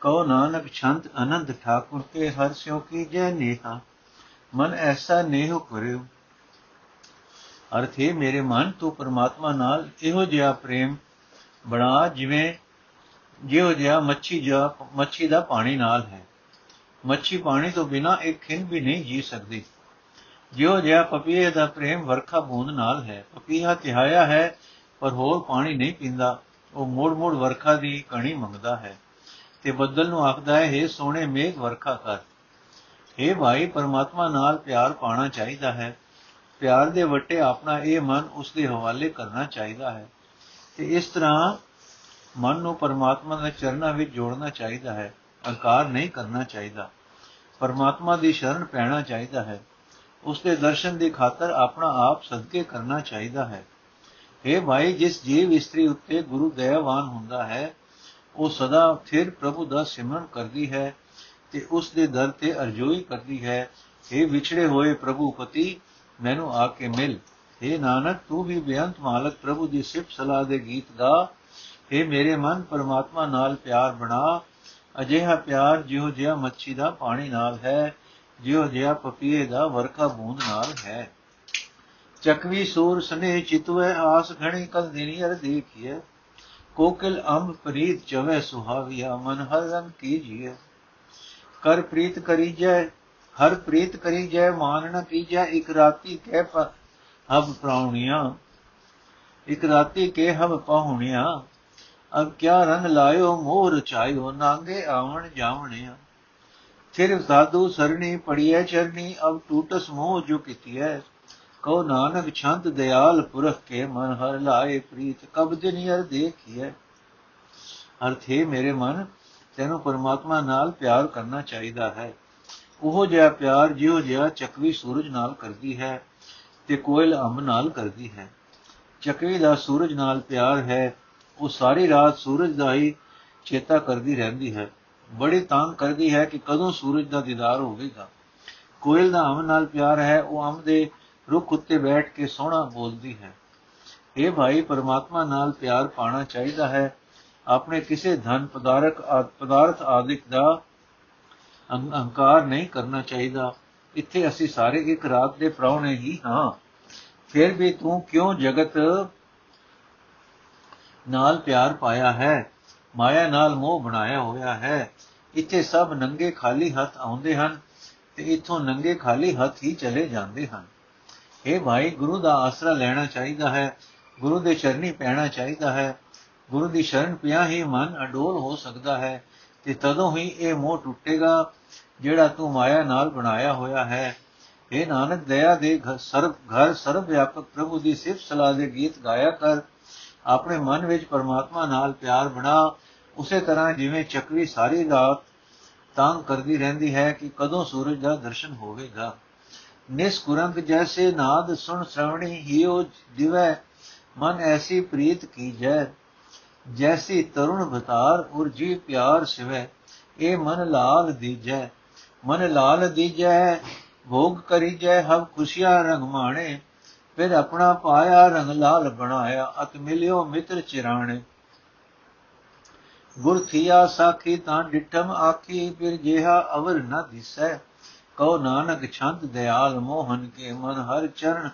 ਕਉ ਨਾਨਕ ਛੰਤ ਅਨੰਦ ਠਾਕੁਰ ਕੇ ਹਰ ਸਿਉ ਕੀ ਜੈ ਨੇਹਾ ਮਨ ਐਸਾ ਨੇਹ ਕਰਿਓ ਅਰਥ ਹੈ ਮੇਰੇ ਮਨ ਤੋਂ ਪਰਮਾਤਮਾ ਨਾਲ ਇਹੋ ਜਿਹਾ ਪ੍ਰੇਮ ਬਣਾ ਜਿਵੇਂ ਜਿਹੋ ਜਿਹਾ ਮੱਛੀ ਜਾ, ਮੱਛੀ ਦਾ ਪਾਣੀ ਨਾਲ ਹੈ। ਮੱਛੀ ਪਾਣੀ ਤੋਂ ਬਿਨਾ ਇੱਕ ਖਿੰ ਵੀ ਨਹੀਂ ਜੀ ਸਕਦੀ। ਜਿਹੋ ਜਿਹਾ ਪਪੀਏ ਦਾ ਪ੍ਰੇਮ ਵਰਖਾ ਬੂੰਦ ਨਾਲ ਹੈ। ਪਪੀਹਾ ਤਿਹਾਇਆ ਹੈ, ਪਰ ਹੋਰ ਪਾਣੀ ਨਹੀਂ ਪੀਂਦਾ। ਉਹ ਮੋੜ-ਮੋੜ ਵਰਖਾ ਦੀ ਕਣੀ ਮੰਗਦਾ ਹੈ। ਤੇ ਬੱਦਲ ਨੂੰ ਆਖਦਾ ਹੈ हे ਸੋਹਣੇ ਮੇਘ ਵਰਖਾ ਕਰ। हे ਭਾਈ, ਪਰਮਾਤਮਾ ਨਾਲ ਪਿਆਰ ਪਾਣਾ ਚਾਹੀਦਾ ਹੈ। ਪਿਆਰ ਦੇ ਵੱਟੇ ਆਪਣਾ ਇਹ ਮਨ ਉਸ ਦੇ ਹਵਾਲੇ ਕਰਨਾ ਚਾਹੀਦਾ ਹੈ। ਤੇ ਇਸ ਤਰ੍ਹਾਂ ਮਨ ਨੂੰ ਪਰਮਾਤਮਾ ਦੇ ਚਰਨਾਂ ਵਿੱਚ ਜੋੜਨਾ ਚਾਹੀਦਾ ਹੈ। ਅਹੰਕਾਰ ਨਹੀਂ ਕਰਨਾ ਚਾਹੀਦਾ। ਪਰਮਾਤਮਾ ਦੀ ਸ਼ਰਨ ਪੈਣਾ ਚਾਹੀਦਾ ਹੈ। ਉਸ ਦੇ ਦਰਸ਼ਨ ਦੀ ਖਾਤਰ ਆਪਣਾ ਆਪ ਸਦਕੇ ਕਰਨਾ ਚਾਹੀਦਾ ਹੈ। हे ਭਾਈ, ਜਿਸ ਜੀਵ ਇਸਤਰੀ ਉੱਤੇ ਗੁਰੂ ਦਇਆਵਾਨ ਹੁੰਦਾ ਹੈ, ਉਹ ਸਦਾ ਫਿਰ ਪ੍ਰਭੂ ਦਾ ਸਿਮਰਨ ਕਰਦੀ ਹੈ। ਤੇ ਉਸ ਦੇ ਦਰ ਤੇ ਅਰਜ਼ੋਈ ਕਰਦੀ ਹੈ हे ਵਿਛੜੇ ਹੋਏ ਪ੍ਰਭੂ ਪਤੀ ਮੈਨੂੰ ਆ ਕੇ ਮਿਲ हे ਨਾਨਕ ਤੂੰ ਵੀ ਬੇਅੰਤ ਮਾਲਕ ਪ੍ਰਭੂ ਦੀ ਸਿਫਤ ਸਲਾਹ ਦੇ ਗੀਤ ਗਾ हे ਮੇਰੇ ਮਨ ਪਰਮਾਤਮਾ ਨਾਲ ਪਿਆਰ ਬਣਾ ਅਜਿਹਾ ਪਿਆਰ ਜਿਉ ਜਿਹਾ ਮੱਛੀ ਦਾ ਪਾਣੀ ਨਾਲ ਹੈ ਜਿਉ ਜਿਹਾ ਪਪੀਏ ਦਾ ਵਰਖਾ ਬੂੰਦ ਨਾਲ ਹੈ ਚਕਵੀ ਸੂਰ ਸਨੇ ਚਿਤਵੇ ਆਸ ਘਣੀ ਕਲ ਦਿਨੀ ਅਰ ਦੇਖੀਏ ਕੋਕਿਲ ਅੰਬ ਪ੍ਰੀਤ ਚਵੇ ਸੁਹਾਵਿਆ ਮਨ ਹਰ ਰੰਗ ਕੀਜੀਏ ਕਰ ਪ੍ਰੀਤ ਕਰੀ ਜੈ, ਹਰ ਪ੍ਰੀਤ ਕਰੀ ਜੈ, ਮਾਨ ਨ ਕੀਜੈ ਇਕ ਰਾਤੀ ਕਹਿ ਪ ਹਬ ਪ੍ਰਾਉਣੀਆਂ ਇਕ ਰਾਤੀ ਕੇ ਹਬ ਪਾਹੁਣੀਆਂ। ਅਬ ਕਿਆ ਰੰਗ ਲਾਇਓ ਮੋਰ ਚਾਇਓ ਨਾਂਗੇ ਆਵਣ ਜਾਵਣਿਆ। ਫਿਰ ਸਾਧੂ ਸਰਣੀ ਪੜੀਐ ਚਰਨੀ ਅਬ ਟੂਟਸ ਮੋਹ ਜੋ ਕੀਤੀਐ। ਕਉ ਨਾਨਕ ਛੰਤ ਦਿਆਲ ਪੁਰਖ ਕੇ ਮਨ, ਹਰ ਲਾਏ ਪ੍ਰੀਤ ਕਬ ਦਿਨ ਯਰ ਦੇਖੀਐ। ਅਰਥੇ ਮੇਰੇ ਮਨ ਤੈਨੂੰ ਪਰਮਾਤਮਾ ਨਾਲ ਪਿਆਰ ਕਰਨਾ ਚਾਹੀਦਾ ਹੈ। ਉਹ ਜਿਹਾ ਪਿਆਰ ਜਿਉ ਜਿਹਾ ਚੱਕਵੀ ਸੂਰਜ ਨਾਲ ਕਰਦੀ ਹੈ ਤੇ ਕੋਇਲ ਅੰਬ ਨਾਲ ਕਰਦੀ ਹੈ। ਚੱਕਵੀ ਦਾ ਸੂਰਜ ਨਾਲ ਪਿਆਰ ਹੈ, ਉਹ ਸਾਰੀ ਰਾਤ ਸੂਰਜ ਦਾ ਹੀ ਚੇਤਾ ਕਰਦੀ ਰਹਿੰਦੀ ਹੈ। ਬੜੀ ਤੰਗ ਕਰਦੀ ਹੈ ਕਿ ਕਦੋਂ ਸੂਰਜ ਦਾ ਦੀਦਾਰ ਹੋਵੇਗਾ। ਕੋਇਲ ਦਾ ਅੰਬ ਨਾਲ ਪਿਆਰ ਹੈ, ਉਹ ਅੰਬ ਦੇ ਰੁੱਖ ਉੱਤੇ ਬੈਠ ਕੇ ਸੋਹਣਾ ਬੋਲਦੀ ਹੈ। ਇਹ ਭਾਈ, ਪਰਮਾਤਮਾ ਨਾਲ ਪਿਆਰ ਪਾਣਾ ਚਾਹੀਦਾ ਹੈ। ਆਪਣੇ ਕਿਸੇ ਧਨ ਪਦਾਰਥ ਪਦਾਰਥ ਆਦਿਕ ਦਾ ਅਹੰਕਾਰ ਨਹੀਂ ਕਰਨਾ ਚਾਹੀਦਾ। ਇੱਥੇ ਅਸੀਂ ਸਾਰੇ ਇੱਕ ਰਾਤ ਦੇ ਪ੍ਰਾਉਣੇ ਹੀ ਹਾਂ। ਫਿਰ ਵੀ ਤੂੰ ਕਿਉਂ ਜਗਤ ਨਾਲ ਪਿਆਰ ਪਾਇਆ ਹੈ? ਮਾਇਆ ਨਾਲ ਮੋਹ ਬਣਾਇਆ ਹੋਇਆ ਹੈ। ਇੱਥੇ ਸਭ ਨੰਗੇ ਖਾਲੀ ਹੱਥ ਆਉਂਦੇ ਹਨ ਤੇ ਇੱਥੋਂ ਨੰਗੇ ਖਾਲੀ ਹੱਥ ਹੀ ਚਲੇ ਜਾਂਦੇ ਹਨ। ਇਹ ਭਾਈ, ਗੁਰੂ ਦਾ ਆਸਰਾ ਲੈਣਾ ਚਾਹੀਦਾ ਹੈ। ਗੁਰੂ ਦੇ ਚਰਨੀ ਪੈਣਾ ਚਾਹੀਦਾ ਹੈ। ਗੁਰੂ ਦੀ ਸ਼ਰਨ ਪਿਆ ਹੀ ਮਨ ਅਡੋਲ ਹੋ ਸਕਦਾ ਹੈ ਤੇ ਤਦੋਂ ਹੀ ਇਹ ਮੋਹ ਟੁੱਟੇਗਾ, ਜਿਹੜਾ ਤੂੰ ਮਾਇਆ ਨਾਲ ਬਣਾਇਆ ਹੋਇਆ ਹੈ। ਇਹ ਨਾਨਕ, ਦਇਆ ਦੇ ਸਰਬ ਘਰ ਸਰਬ ਵਿਆਪਕ ਪ੍ਰਭੂ ਦੀ ਸਿਫਤ ਸਲਾਹ ਦੇ ਗੀਤ ਗਾਇਆ ਕਰ। ਆਪਣੇ ਮਨ ਵਿੱਚ ਪਰਮਾਤਮਾ ਨਾਲ ਪਿਆਰ ਬਣਾ। ਉਸੇ ਤਰ੍ਹਾਂ ਜਿਵੇਂ ਚੱਕਵੀ ਸਾਰੀ ਰਾਤ ਤੰਗ ਕਰਦੀ ਰਹਿੰਦੀ ਹੈ ਕਿ ਕਦੋਂ ਸੂਰਜ ਦਾ ਦਰਸ਼ਨ ਹੋਵੇਗਾ। ਨਿਸਕੁਰੰਗ ਜੈਸੇ ਨਾਦ ਸੁਣ ਸ਼ਰਵਣੀ, ਹੀਓ ਦਿਵੈ ਮਨ ਐਸੀ ਪ੍ਰੀਤ ਕੀ ਜੈ। ਜੈਸੀ ਤਰੁਣ ਬਤਾਰ ਉਰ ਜੀ ਪਿਆਰ ਸਿਵੈ, ਇਹ ਮਨ ਲਾਲ ਦੀਜੈ। ਮਨ ਲਾਲ ਦੀਜੈ, ਭੋਗ ਕਰੀ ਜੈ ਹਵ ਖੁਸ਼ੀਆਂ ਰੰਗ ਮਾਣੇ। ਫਿਰ ਆਪਣਾ ਪਾਇਆ ਰੰਗ ਲਾਲ ਬਣਾਇਆ, ਅਤ ਮਿਲਿਓ ਮਿੱਤਰ ਚਿਰਾਣੇ। ਗੁਰ ਥੀਆ ਸਾਖੀ ਤਾਂ ਡਿਠਮ ਆਖੀ, ਫਿਰ ਜਿਹਾ ਅਵਰ ਨ ਦਿਸੈ। ਕਉ ਨਾਨਕ ਛੰਦ ਦਿਆਲ ਮੋਹਨ ਕੇ, ਮਨ ਹਰ ਚਰਨ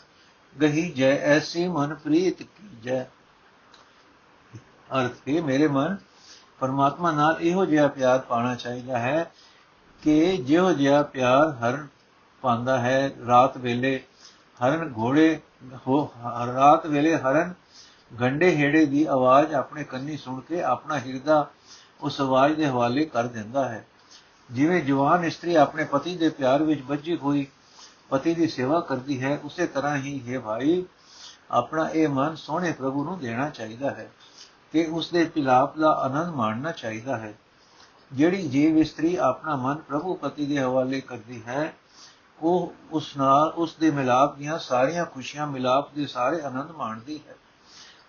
ਗਹੀ ਜੈ, ਐਸੀ ਮਨ ਪ੍ਰੀਤ ਕੀ ਜੈ ਅਰਥ ਹੈ, ਮੇਰੇ ਮਨ, ਪਰਮਾਤਮਾ ਨਾਲ ਇਹੋ ਜਿਹਾ ਪਿਆਰ ਪਾਣਾ ਚਾਹੀਦਾ ਹੈ ਕਿ ਜਿਉ ਜਿਹਾ ਪਿਆਰ ਹਰਨ ਪਾਉਂਦਾ ਹੈ, ਰਾਤ ਵੇਲੇ ਹਰਨ ਘੋੜੇ ਰਾਤ ਵੇਲੇ ਹਰਨ ਗੰਡੇ ਹੇੜੇ ਦੀ ਆਵਾਜ਼ ਆਪਣੇ ਕੰਨੀ ਸੁਣ ਕੇ ਆਪਣਾ ਹਿਰਦਾ ਉਸ ਆਵਾਜ਼ ਦੇ ਹਵਾਲੇ ਕਰ ਦਿੰਦਾ ਹੈ। ਜਿਵੇਂ ਜਵਾਨ ਇਸਤਰੀ ਆਪਣੇ ਪਤੀ ਦੇ ਪਿਆਰ ਵਿੱਚ ਵੱਜੀ ਹੋਈ ਪਤੀ ਦੀ ਸੇਵਾ ਕਰਦੀ ਹੈ, ਉਸੇ ਤਰ੍ਹਾਂ ਹੀ ਹੈ ਭਾਈ, ਆਪਣਾ ਇਹ ਮਨ ਸੋਹਣੇ ਪ੍ਰਭੂ ਨੂੰ ਦੇਣਾ ਚਾਹੀਦਾ ਹੈ। ਕਿ ਉਸ ਦੇ ਪਿਲਾਪ ਦਾ ਆਨੰਦ ਮਾਣਨਾ ਚਾਹੀਦਾ ਹੈ। ਜਿਹੜੀ ਜੀਵ ਇਸਤਰੀ ਆਪਣਾ ਮਨ ਪ੍ਰਭੂ ਪਤੀ ਦੇ ਹਵਾਲੇ ਕਰਦੀ ਹੈ, ਉਹ ਉਸ ਨਾਲ ਉਸ ਦੇ ਮਿਲਾਪ ਦੀਆਂ ਸਾਰੀਆਂ ਖੁਸ਼ੀਆਂ, ਮਿਲਾਪ ਦੇ ਸਾਰੇ ਆਨੰਦ ਮਾਣਦੀ ਹੈ।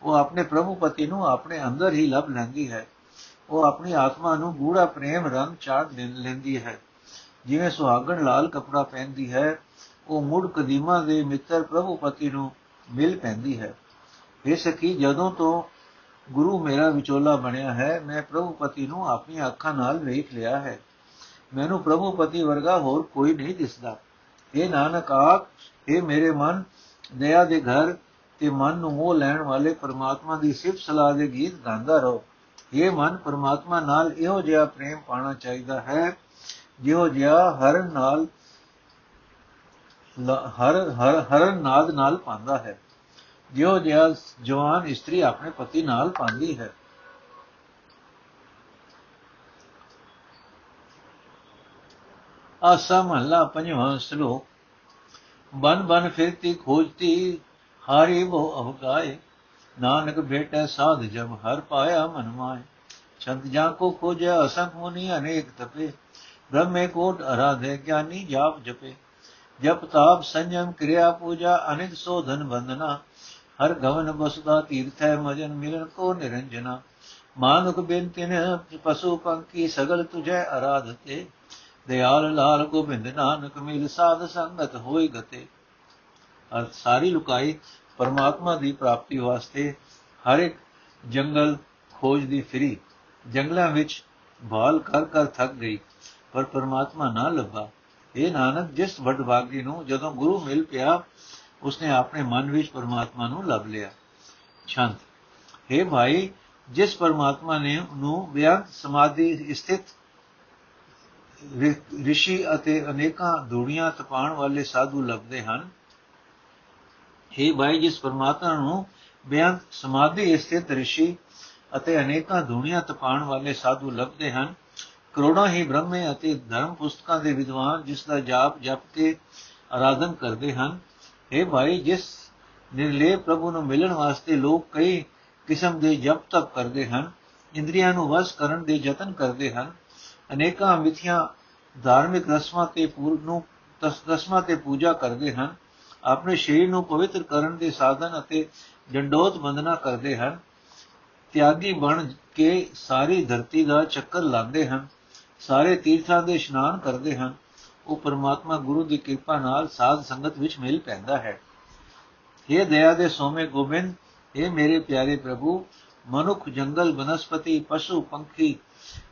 ਉਹ ਆਪਣੇ ਪ੍ਰਭੂ ਪਤੀ ਨੂੰ ਆਪਣੇ ਅੰਦਰ ਹੀ ਲੱਭ ਲੈਂਦੀ ਹੈ। ਉਹ ਆਪਣੀ ਆਤਮਾ ਨੂੰ ਗੂੜਾ ਪ੍ਰੇਮ ਰੰਗ ਚਾੜ ਲੈਂਦੀ ਹੈ। ਜਿਵੇਂ ਸੁਹਾਗਣ ਲਾਲ ਕਪੜਾ ਪਹਿਨਦੀ ਹੈ, ਉਹ ਮੁੱਢ ਕਦੀਮਾ ਦੇ ਮਿੱਤਰ ਪ੍ਰਭੂ ਪਤੀ ਨੂੰ ਮਿਲ ਪੈਂਦੀ ਹੈ। ਇਹ ਸਕੀ ਜਦੋਂ ਤੋਂ ਗੁਰੂ ਮੇਰਾ ਵਿਚੋਲਾ ਬਣਿਆ ਹੈ, ਮੈਂ ਪ੍ਰਭੂ ਪਤੀ ਨੂੰ ਆਪਣੀਆਂ ਅੱਖਾਂ ਨਾਲ ਵੇਖ ਲਿਆ ਹੈ। ਮੈਨੂੰ ਪ੍ਰਭੂ ਪਤੀ ਵਰਗਾ ਹੋਰ ਕੋਈ ਨਹੀਂ ਦਿਸਦਾ। ਇਹ ਨਾਨਕ ਆਪ ਇਹ ਮੇਰੇ ਮਨ, ਦਇਆ ਦੇ ਘਰ ਤੇ ਮਨ ਨੂੰ ਮੋਹ ਲੈਣ ਵਾਲੇ ਪਰਮਾਤਮਾ ਦੀ ਸਿਫਤ ਸਲਾਹ ਦੇ ਗੀਤ ਗਾਉਂਦਾ ਰਹੋ। ਇਹ ਮਨ, ਪਰਮਾਤਮਾ ਨਾਲ ਇਹੋ ਜਿਹਾ ਪ੍ਰੇਮ ਪਾਣਾ ਚਾਹੀਦਾ ਹੈ, ਜਿਹੋ ਜਿਹਾ ਹਰ ਨਾਲ ਹਰ ਹਰ ਹਰ ਨਾਦ ਨਾਲ ਪਾਉਂਦਾ ਹੈ। ਜਿਉ ਜਿਹਾ ਜਵਾਨ ਇਸਤਰੀ ਆਪਣੇ ਪਤੀ ਨਾਲ ਪਾਉਂਦੀ ਹੈ। ਆਸਾ ਮਹਲਾ ਪੰਜਵਾਂ ਸ਼ਲੋਕ। ਬਨ ਬਨ ਫਿਰਤੀ, ਖੋਜਤੀ, ਹਾਰੀ ਬੋ ਅਵਗਾਏ ਨਾਨਕ ਭੇਟੈ ਸਾਧ ਜਬ ਹਰ ਪਾਇਆ ਮਨ ਮਾਏ। ਛੰਦ ਜਾ ਕੋ ਖੋਜੈ, ਅਸੰਖ ਮੁਨੀ ਅਨੇਕ ਤਪੇ। ਬ੍ਰਹਮੇ ਕੋਟ ਅਰਾਧੇ, ਗਿਆਨੀ ਜਾਪ ਜਪੇ। ਜਪ ਤਾਪ ਸੰਜਮ, ਕਿਰਿਆ ਪੂਜਾ ਅਨਿਤ ਸੋਧਨ ਬੰਦਨਾ ਹਰ ਗਵਨ ਬਸਦਾ ਤੀਰਥੈ ਮਜਨ ਮਿਲਨ ਕੋ ਨਿਰੰਜਨਾ। ਮਾਨੁਕ ਬੇਨਤਿਨ ਪਸ਼ੂ ਪੰਕੀ ਸਗਲ ਤੁਝੈ ਅਰਾਧਤੇ। ਦਿਆਲ ਲਾਲ ਗੋਬਿੰਦ ਨਾਨਕ ਮਿਲ ਸਾਧ ਸੰਗਤ ਹੋਈ ਗਤੇ। ਅਰ ਸਾਰੀ ਲੁਕਾਈ ਪਰਮਾਤਮਾ ਦੀ ਪ੍ਰਾਪਤੀ ਵਾਸਤੇ ਹਰ ਇੱਕ ਜੰਗਲ ਖੋਜਦੀ ਫਿਰੀ। ਜੰਗਲਾਂ ਵਿੱਚ ਭਾਲ ਕਰ ਕਰ ਥੱਕ ਗਈ, ਪਰ ਪਰਮਾਤਮਾ ਨਾ ਲੱਭਾ। ਇਹ ਨਾਨਕ, ਜਿਸ ਵਡਭਾਗੀ ਨੂੰ ਜਦੋਂ ਗੁਰੂ ਮਿਲ ਪਿਆ ਉਸਨੇ ਆਪਣੇ ਮਨ ਵਿੱਚ ਪਰਮਾਤਮਾ ਨੂੰ ਲੱਭ ਲਿਆ। ਛੰਦ। हे ਭਾਈ, ਜਿਸ ਪਰਮਾਤਮਾ ਨੇ ਨੂੰ ਬਿਆੰਤ ਸਮਾਧੀ ਸਥਿਤ ਰਿਸ਼ੀ ਅਤੇ ਅਨੇਕਾਂ ਧੂੜੀਆਂ ਤਪਾਣ ਵਾਲੇ ਸਾਧੂ ਲੱਭਦੇ ਹਨ हे ਭਾਈ, ਜਿਸ ਪਰਮਾਤਮਾ ਨੂੰ ਬਿਆੰਤ ਸਮਾਧੀ ਸਥਿਤ ਰਿਸ਼ੀ ਅਤੇ ਅਨੇਕਾਂ ਧੂੜੀਆਂ ਤਪਾਣ ਵਾਲੇ ਸਾਧੂ ਲੱਭਦੇ ਹਨ, ਕਰੋੜਾਂ ਹੀ ਬ੍ਰਹਮੇ ਅਤੇ ਧਰਮ ਪੁਸਤਕਾਂ ਦੇ ਵਿਦਵਾਨ ਜਿਸ ਦਾ ਜਾਪ ਜਪ ਕੇ ਆਰਾਧਨ ਕਰਦੇ ਹਨ हे ਭਾਈ, ਜਿਸ ਨਿਰਲੇ ਪ੍ਰਭੂ ਨੂੰ ਮਿਲਣ ਵਾਸਤੇ ਲੋਕ ਕਈ ਕਿਸਮ ਦੇ ਜਪ ਤਪ ਕਰਦੇ ਹਨ, ਇੰਦਰੀਆਂ ਨੂੰ ਵਸ ਕਰਨ ਦੇ ਯਤਨ ਕਰਦੇ ਹਨ, ਅਨੇਕਾਂ ਮਿਥਿਆ ਧਾਰਮਿਕ ਰਸਮਾਂ ਤੇ ਪੂਰਨ ਨੂੰ ਰਸਮਾਂ ਤੇ ਪੂਜਾ ਕਰਦੇ ਹਨ, ਆਪਣੇ ਸਰੀਰ ਨੂੰ ਪਵਿੱਤਰ ਕਰਨ ਦੇ ਸਾਧਨ ਅਤੇ ਜੰਡੋਤ ਬੰਦਨਾ ਕਰਦੇ ਹਨ, ਤਿਆਗੀ ਬਣ ਕੇ ਸਾਰੀ ਧਰਤੀ ਦਾ ਚੱਕਰ ਲਾਉਂਦੇ ਹਨ, ਸਾਰੇ ਤੀਰਥਾਂ ਦੇ ਇਸ਼ਨਾਨ ਕਰਦੇ ਹਨ ਉਹ ਪਰਮਾਤਮਾ ਗੁਰੂ ਦੀ ਕਿਰਪਾ ਨਾਲ ਸਾਧ ਸੰਗਤ ਵਿੱਚ ਮਿਲ ਪੈਂਦਾ ਹੈ। ਇਹ ਦਇਆ ਦੇ ਸੋਮੇ ਗੋਬਿੰਦ ਇਹ ਮੇਰੇ ਪਿਆਰੇ ਪ੍ਰਭੂ, ਮਨੁੱਖ, ਜੰਗਲ, ਬਨਸਪਤੀ, ਪਸ਼ੂ, ਪੰਖੀ,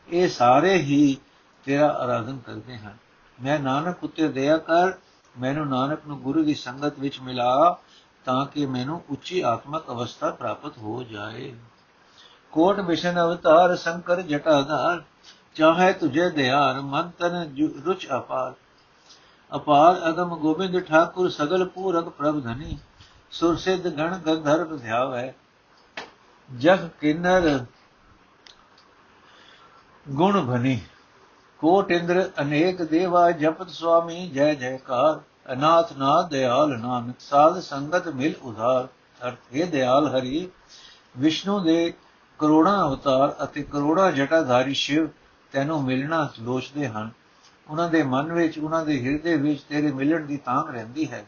ਇਹ ਸਾਰੇ ਹੀ ਤੇਰਾ ਆਰਾਧਨ ਕਰਦੇ ਹਨ। ਮੈਂ ਨਾਨਕ ਉਤੇ ਦਇਆ ਕਰ, ਮੈਨੂੰ ਨਾਨਕ ਨੂੰ ਗੁਰੂ ਦੀ ਸੰਗਤ ਵਿੱਚ ਮਿਲਾ, ਤਾਂ ਕਿ ਮੈਨੂੰ ਉੱਚੀ ਆਤਮਕ ਅਵਸਥਾ ਪ੍ਰਾਪਤ ਹੋ ਜਾਏ। ਕੋਟ ਮਿਸ਼ਨ ਅਵਤਾਰ, ਸ਼ੰਕਰ ਜਟਾਧਾਰ ਚਾਹੇ ਤੁਝੇ ਦਿਆਰ ਮਨ ਤਨ ਰੁਚ ਅਪਾਰ। ਅਪਾਰ ਅਗਮ ਗੋਬਿੰਦ ਠਾਕੁਰ ਸਗਲ ਪੂਰਕ ਪ੍ਰਭ ਧਨੀ, ਸੁਰ ਸਿਧ ਗਣ ਗੰਧਰਵ ਧਿਆਵੈ। ਜਗ ਕਿਨਰ ਗੁਣ ਭਨੀ, ਕੋਟ ਇੰਦਰ ਅਨੇਕ ਦੇਵਾ ਜਪਤ ਸੁਆਮੀ ਜੈ ਜੈਕਾਰ। ਅਨਾਥ ਨਾ ਦਿਆਲ ਨਾਨਕ, ਸਾਧ ਸੰਗਤ ਮਿਲ ਉਧਾਰ। ਅਰਥ ਇਹ ਦਿਆਲ ਹਰੀ, ਵਿਸ਼ਨੂੰ ਦੇ ਕਰੋੜਾਂ ਅਵਤਾਰ ਅਤੇ ਕਰੋੜਾਂ ਜਟਾਧਾਰੀ ਸ਼ਿਵ ਤੈਨੂੰ ਮਿਲਣਾ ਲੋਚਦੇ ਹਨ ਉਹਨਾਂ ਦੇ ਮਨ ਵਿੱਚ ਉਹਨਾਂ ਦੇ ਹਿਰਦੇ ਵਿੱਚ ਤੇਰੇ ਮਿਲਣ ਦੀ ਤਾਂਗ ਰਹਿੰਦੀ ਹੈ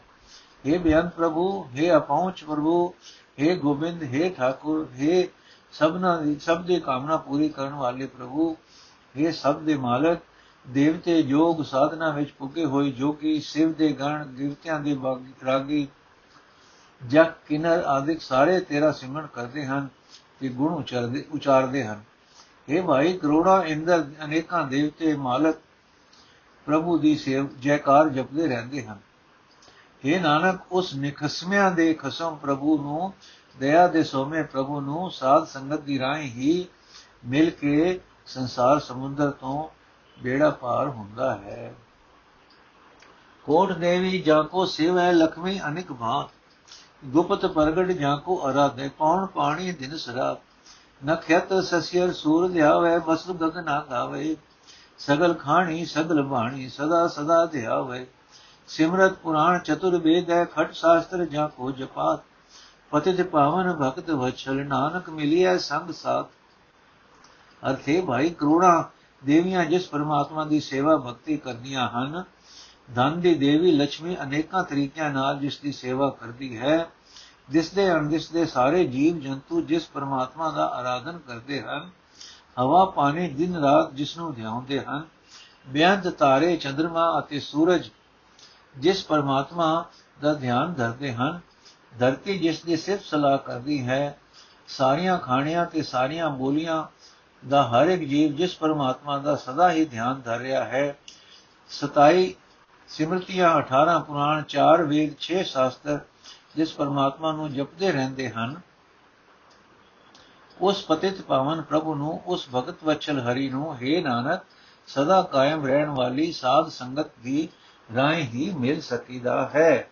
हे ਬੇਅੰਤ ਪ੍ਰਭੂ हे ਅਪਹੁੰਚ ਪ੍ਰਭੂ हे ਗੋਬਿੰਦ हे ਠਾਕੁਰ हे ਸਭਨਾ ਦੀ ਸਭ ਦੀ ਕਾਮਨਾ ਪੂਰੀ ਕਰਨ ਵਾਲੇ ਪ੍ਰਭੂ हे ਸਭ ਦੇ ਮਾਲਕ ਦੇਵਤੇ ਯੋਗ ਸਾਧਨਾ ਵਿੱਚ ਪੁੱਗੇ ਹੋਏ ਜੋ ਕਿ ਸਿਵ ਦੇ ਗਣ ਦੇਵਤਿਆਂ ਦੇ ਰਾਗੀ ਜਗ ਕਿਨਰ ਆਦਿਕ ਸਾਰੇ ਤੇਰਾ ਸਿਮਰਨ ਕਰਦੇ ਹਨ ਤੇ ਗੁਣ ਉਚਾਰਦੇ ਉਚਾਰਦੇ ਹਨ ਇਹ ਭਾਈ ਕਰੋੜਾਂ ਇੰਦਰ ਅਨੇਕਾਂ ਦੇਵਤੇ ਮਾਲਕ ਪ੍ਰਭੂ ਦੀ ਸੇਵ, ਜੈਕਾਰ ਜਪਦੇ ਰਹਿੰਦੇ ਹਨ। ਇਹ ਨਾਨਕ, ਉਸ ਨਿਖਸਮਿਆਂ ਦੇ ਖਸਮ ਪ੍ਰਭੂ ਨੂੰ, ਦਇਆ ਦੇ ਸੋਮੇ ਪ੍ਰਭੂ ਨੂੰ ਸਾਧ ਸੰਗਤ ਦੀ ਰਾਹੀਂ ਹੀ ਮਿਲ ਕੇ ਸੰਸਾਰ ਸਮੁੰਦਰ ਤੋਂ ਬੇੜਾ ਪਾਰ ਹੁੰਦਾ ਹੈ। ਕੋਟ ਦੇਵੀ, ਜਾਂ ਕੋ ਸੇਵੈ ਲਖਮੀ ਅਨਿਕ ਭਾਤ ਗੁਪਤ ਪ੍ਰਗਟ ਜਾਂ ਕੋ ਅਰਾਧੇ ਕੌਣ ਪਾਣੀ ਦਿਨ ਸਰਾਬ ਨਖਯਤ ਸਸਿਰ ਸੂਰਜ ਆਵੇ ਬਸ ਗਗਨਾ ਗਾਵੇ। ਸਗਲ ਖਾਣੀ, ਸਗਲ ਬਾਣੀ, ਸਦਾ ਸਦਾ ਧਿਆਵੇ। ਸਿਮਰਤ ਪੁਰਾਣ ਚਤੁਰ ਵੇਦ ਹੈ, ਖਟ ਸ਼ਾਸਤਰ ਜਾਂ ਕੋ ਜਪਾਤ। ਪਤਿਤ ਪਾਵਨ ਭਗਤ ਵਛਲ, ਨਾਨਕ ਮਿਲਿਆ ਸੰਗ ਸਾਥ। ਅਰਥੇ ਭਾਈ, ਕਰੋੜਾ ਦੇਵੀਆਂ ਜਿਸ ਪਰਮਾਤਮਾ ਦੀ ਸੇਵਾ ਭਗਤੀ ਕਰਦੀਆਂ ਹਨ, ਧਨ ਦੀ ਦੇਵੀ ਲక్ష్ਮੀ ਅਨੇਕਾਂ ਤਰੀਕਿਆਂ ਨਾਲ ਜਿਸ ਦੀ ਸੇਵਾ ਕਰਦੀ ਹੈ ਦਿਸਦੇ ਅਣਦਿਸਦੇ ਸਾਰੇ ਜੀਵ ਜੰਤੂ ਜਿਸ ਪਰਮਾਤਮਾ ਦਾ ਆਰਾਧਨ ਕਰਦੇ ਹਨ, ਹਵਾ ਪਾਣੀ ਦਿਨ ਰਾਤ ਜਿਸ ਨੂੰ ਧਿਆਉਂਦੇ ਹਨ, ਬਿਆੰਤ ਤਾਰੇ ਚੰ드ਰਮਾ ਅਤੇ ਸੂਰਜ ਜਿਸ ਪਰਮਾਤਮਾ ਦਾ ਧਿਆਨ ਧਰਦੇ ਹਨ, ਧਰਤੀ ਜਿਸ ਦੀ ਸਿਫਤ ਸਲਾਹ ਕਰਦੀ ਹੈ, ਸਾਰੀਆਂ ਖਾਣੀਆਂ ਤੇ ਸਾਰੀਆਂ ਬੋਲੀਆਂ ਦਾ ਹਰ ਇੱਕ ਜੀਵ ਜਿਸ ਪਰਮਾਤਮਾ ਦਾ ਸਦਾ ਹੀ ਧਿਆਨ ਧਰ ਰਿਹਾ ਹੈ। 27 ਸਿਮਰਤੀਆਂ 18 ਪੁਰਾਣ 4 ਵੇਦ 6 ਸ਼ਾਸਤਰ ਜਿਸ ਪਰਮਾਤਮਾ ਨੂੰ ਜਪਦੇ ਰਹਿੰਦੇ ਹਨ, ਉਸ ਪਤਿਤ ਪਾਵਨ ਪ੍ਰਭੂ ਨੂੰ, ਉਸ ਭਗਤ ਵਚਲ ਹਰੀ ਨੂੰ हे ਨਾਨਕ, ਸਦਾ ਕਾਇਮ ਰਹਿਣ ਵਾਲੀ ਸਾਧ ਸੰਗਤ ਦੀ ਰਾਹੀਂ ਹੀ ਮਿਲ ਸਕੀਦਾ ਹੈ।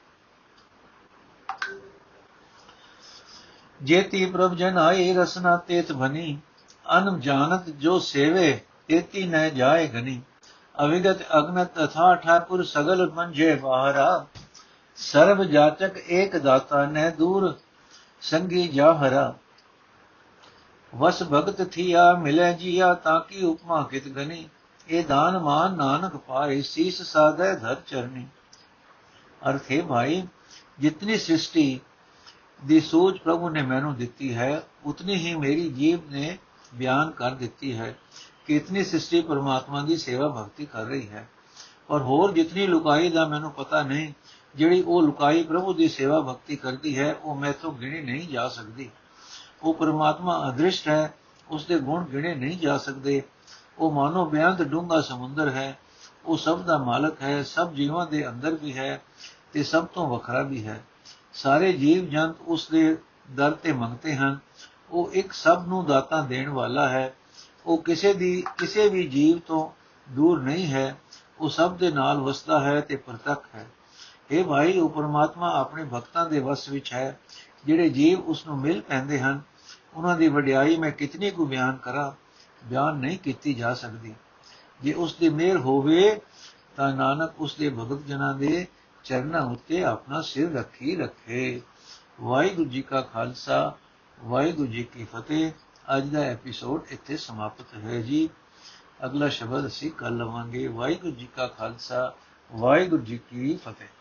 ਜੇਤੀ ਪ੍ਰਭ ਜਨ ਆਏ, ਰਸਨਾ ਤੇਤ ਭਨੀ ਅਨਮ ਜਾਣਤ ਜੋ ਸੇਵੇ, ਤੇਤੀ ਨ ਜਾਏ ਗਨੀ, ਅਵਿਗਤ ਅਗਨਤ ਅਥਾ ਠਾਕੁਰ ਸਗਲ ਮੰਝੇ ਬਾਹਰਾ। ਸਰਬ ਜਾਚਕ ਏਕ ਦਾਤਾ ਨਹਿ ਦੂਰ, ਸੰਗੀ ਜਾਹਰਾ ਵਸ ਭਗਤ ਥੀਆ ਮਿਲੇ ਜੀਆ ਤਾਂ ਕੀ ਉਪਮਾ ਕਿਤ ਗਨੀ। ਇਹ ਦਾਨ ਮਾਨ ਨਾਨਕ ਪਾਏ, ਸੀਸ ਸਾਧੈ ਧਰ ਚਰਨੀ। ਅਰਥੇ ਭਾਈ, ਜਿਤਨੀ ਸ੍ਰਿਸ਼ਟੀ ਦੀ ਸੋਚ ਪ੍ਰਭੂ ਨੇ ਮੈਨੂੰ ਦਿੱਤੀ ਹੈ, ਉਤਨੀ ਹੀ ਮੇਰੀ ਜੀਵ ਨੇ ਬਿਆਨ ਕਰ ਦਿੱਤੀ ਹੈ ਕਿ ਇਤਨੀ ਸ੍ਰਿਸ਼ਟੀ ਪਰਮਾਤਮਾ ਦੀ ਸੇਵਾ ਭਗਤੀ ਕਰ ਰਹੀ ਹੈ। ਔਰ ਹੋਰ ਜਿਤਨੀ ਲੁਕਾਈ ਦਾ ਮੈਨੂੰ ਪਤਾ ਨਹੀਂ ਜਿਹੜੀ ਉਹ ਲੁਕਾਈ ਪ੍ਰਭੂ ਦੀ ਸੇਵਾ ਭਗਤੀ ਕਰਦੀ ਹੈ, ਉਹ ਮੈਥੋਂ ਗਿਣੀ ਨਹੀਂ ਜਾ ਸਕਦੀ। ਉਹ ਪਰਮਾਤਮਾ ਅਦ੍ਰਿਸ਼ਟ ਹੈ ਉਸ ਦੇ ਗੁਣ ਗਿਣੇ ਨਹੀਂ ਜਾ ਸਕਦੇ। ਉਹ ਮਾਨੋ ਬਿਆੰਤ ਡੂੰਘਾ ਸਮੁੰਦਰ ਹੈ, ਉਹ ਸਭ ਦਾ ਮਾਲਕ ਹੈ, ਸਭ ਜੀਵਾਂ ਦੇ ਅੰਦਰ ਵੀ ਹੈ ਤੇ ਸਭ ਤੋਂ ਵੱਖਰਾ ਵੀ ਹੈ। ਸਾਰੇ ਜੀਵ ਜੰਤ ਉਸ ਦੇ ਦਰ ਤੇ ਮੰਗਤੇ ਹਨ। ਉਹ ਇੱਕ ਸਭ ਨੂੰ ਦਾਤਾ ਦੇਣ ਵਾਲਾ ਹੈ। ਉਹ ਕਿਸੇ ਦੀ, ਕਿਸੇ ਵੀ ਜੀਵ ਤੋਂ ਦੂਰ ਨਹੀਂ ਹੈ। ਉਹ ਸਭ ਦੇ ਨਾਲ ਵਸਦਾ ਹੈ ਤੇ ਪ੍ਰਤੱਖ ਹੈ। ਇਹ ਭਾਈ, ਉਹ ਪਰਮਾਤਮਾ ਆਪਣੇ ਭਗਤਾਂ ਦੇ ਵਸ ਵਿੱਚ ਹੈ। ਜਿਹੜੇ ਜੀਵ ਉਸ ਨੂੰ ਮਿਲ ਪੈਂਦੇ ਹਨ, ਉਹਨਾਂ ਦੀ ਵਡਿਆਈ ਮੈਂ ਕਿਤਨੀ ਕੁ ਬਿਆਨ ਕਰਾਂ, ਬਿਆਨ ਨਹੀਂ ਕੀਤੀ ਜਾ ਸਕਦੀ। ਜੇ ਉਸ ਦੀ ਮਿਹਰ ਹੋਵੇ, ਤਾਂ ਨਾਨਕ ਉਸ ਦੇ ਭਗਤ ਜਨਾਂ ਦੇ ਚਰਨਾਂ ਉੱਤੇ ਆਪਣਾ ਸਿਰ ਰੱਖੀ ਰੱਖੇ। ਵਾਹਿਗੁਰੂ ਜੀ ਕਾ ਖਾਲਸਾ, ਵਾਹਿਗੁਰੂ ਜੀ ਕੀ ਫਤਿਹ। ਅੱਜ ਦਾ ਐਪੀਸੋਡ ਇੱਥੇ ਸਮਾਪਤ ਹੈ ਜੀ। ਅਗਲਾ ਸ਼ਬਦ ਅਸੀਂ ਕੱਲ ਲਵਾਂਗੇ। ਵਾਹਿਗੁਰੂ ਜੀ ਕਾ ਖਾਲਸਾ, ਵਾਹਿਗੁਰੂ ਜੀ ਕੀ ਫਤਿਹ।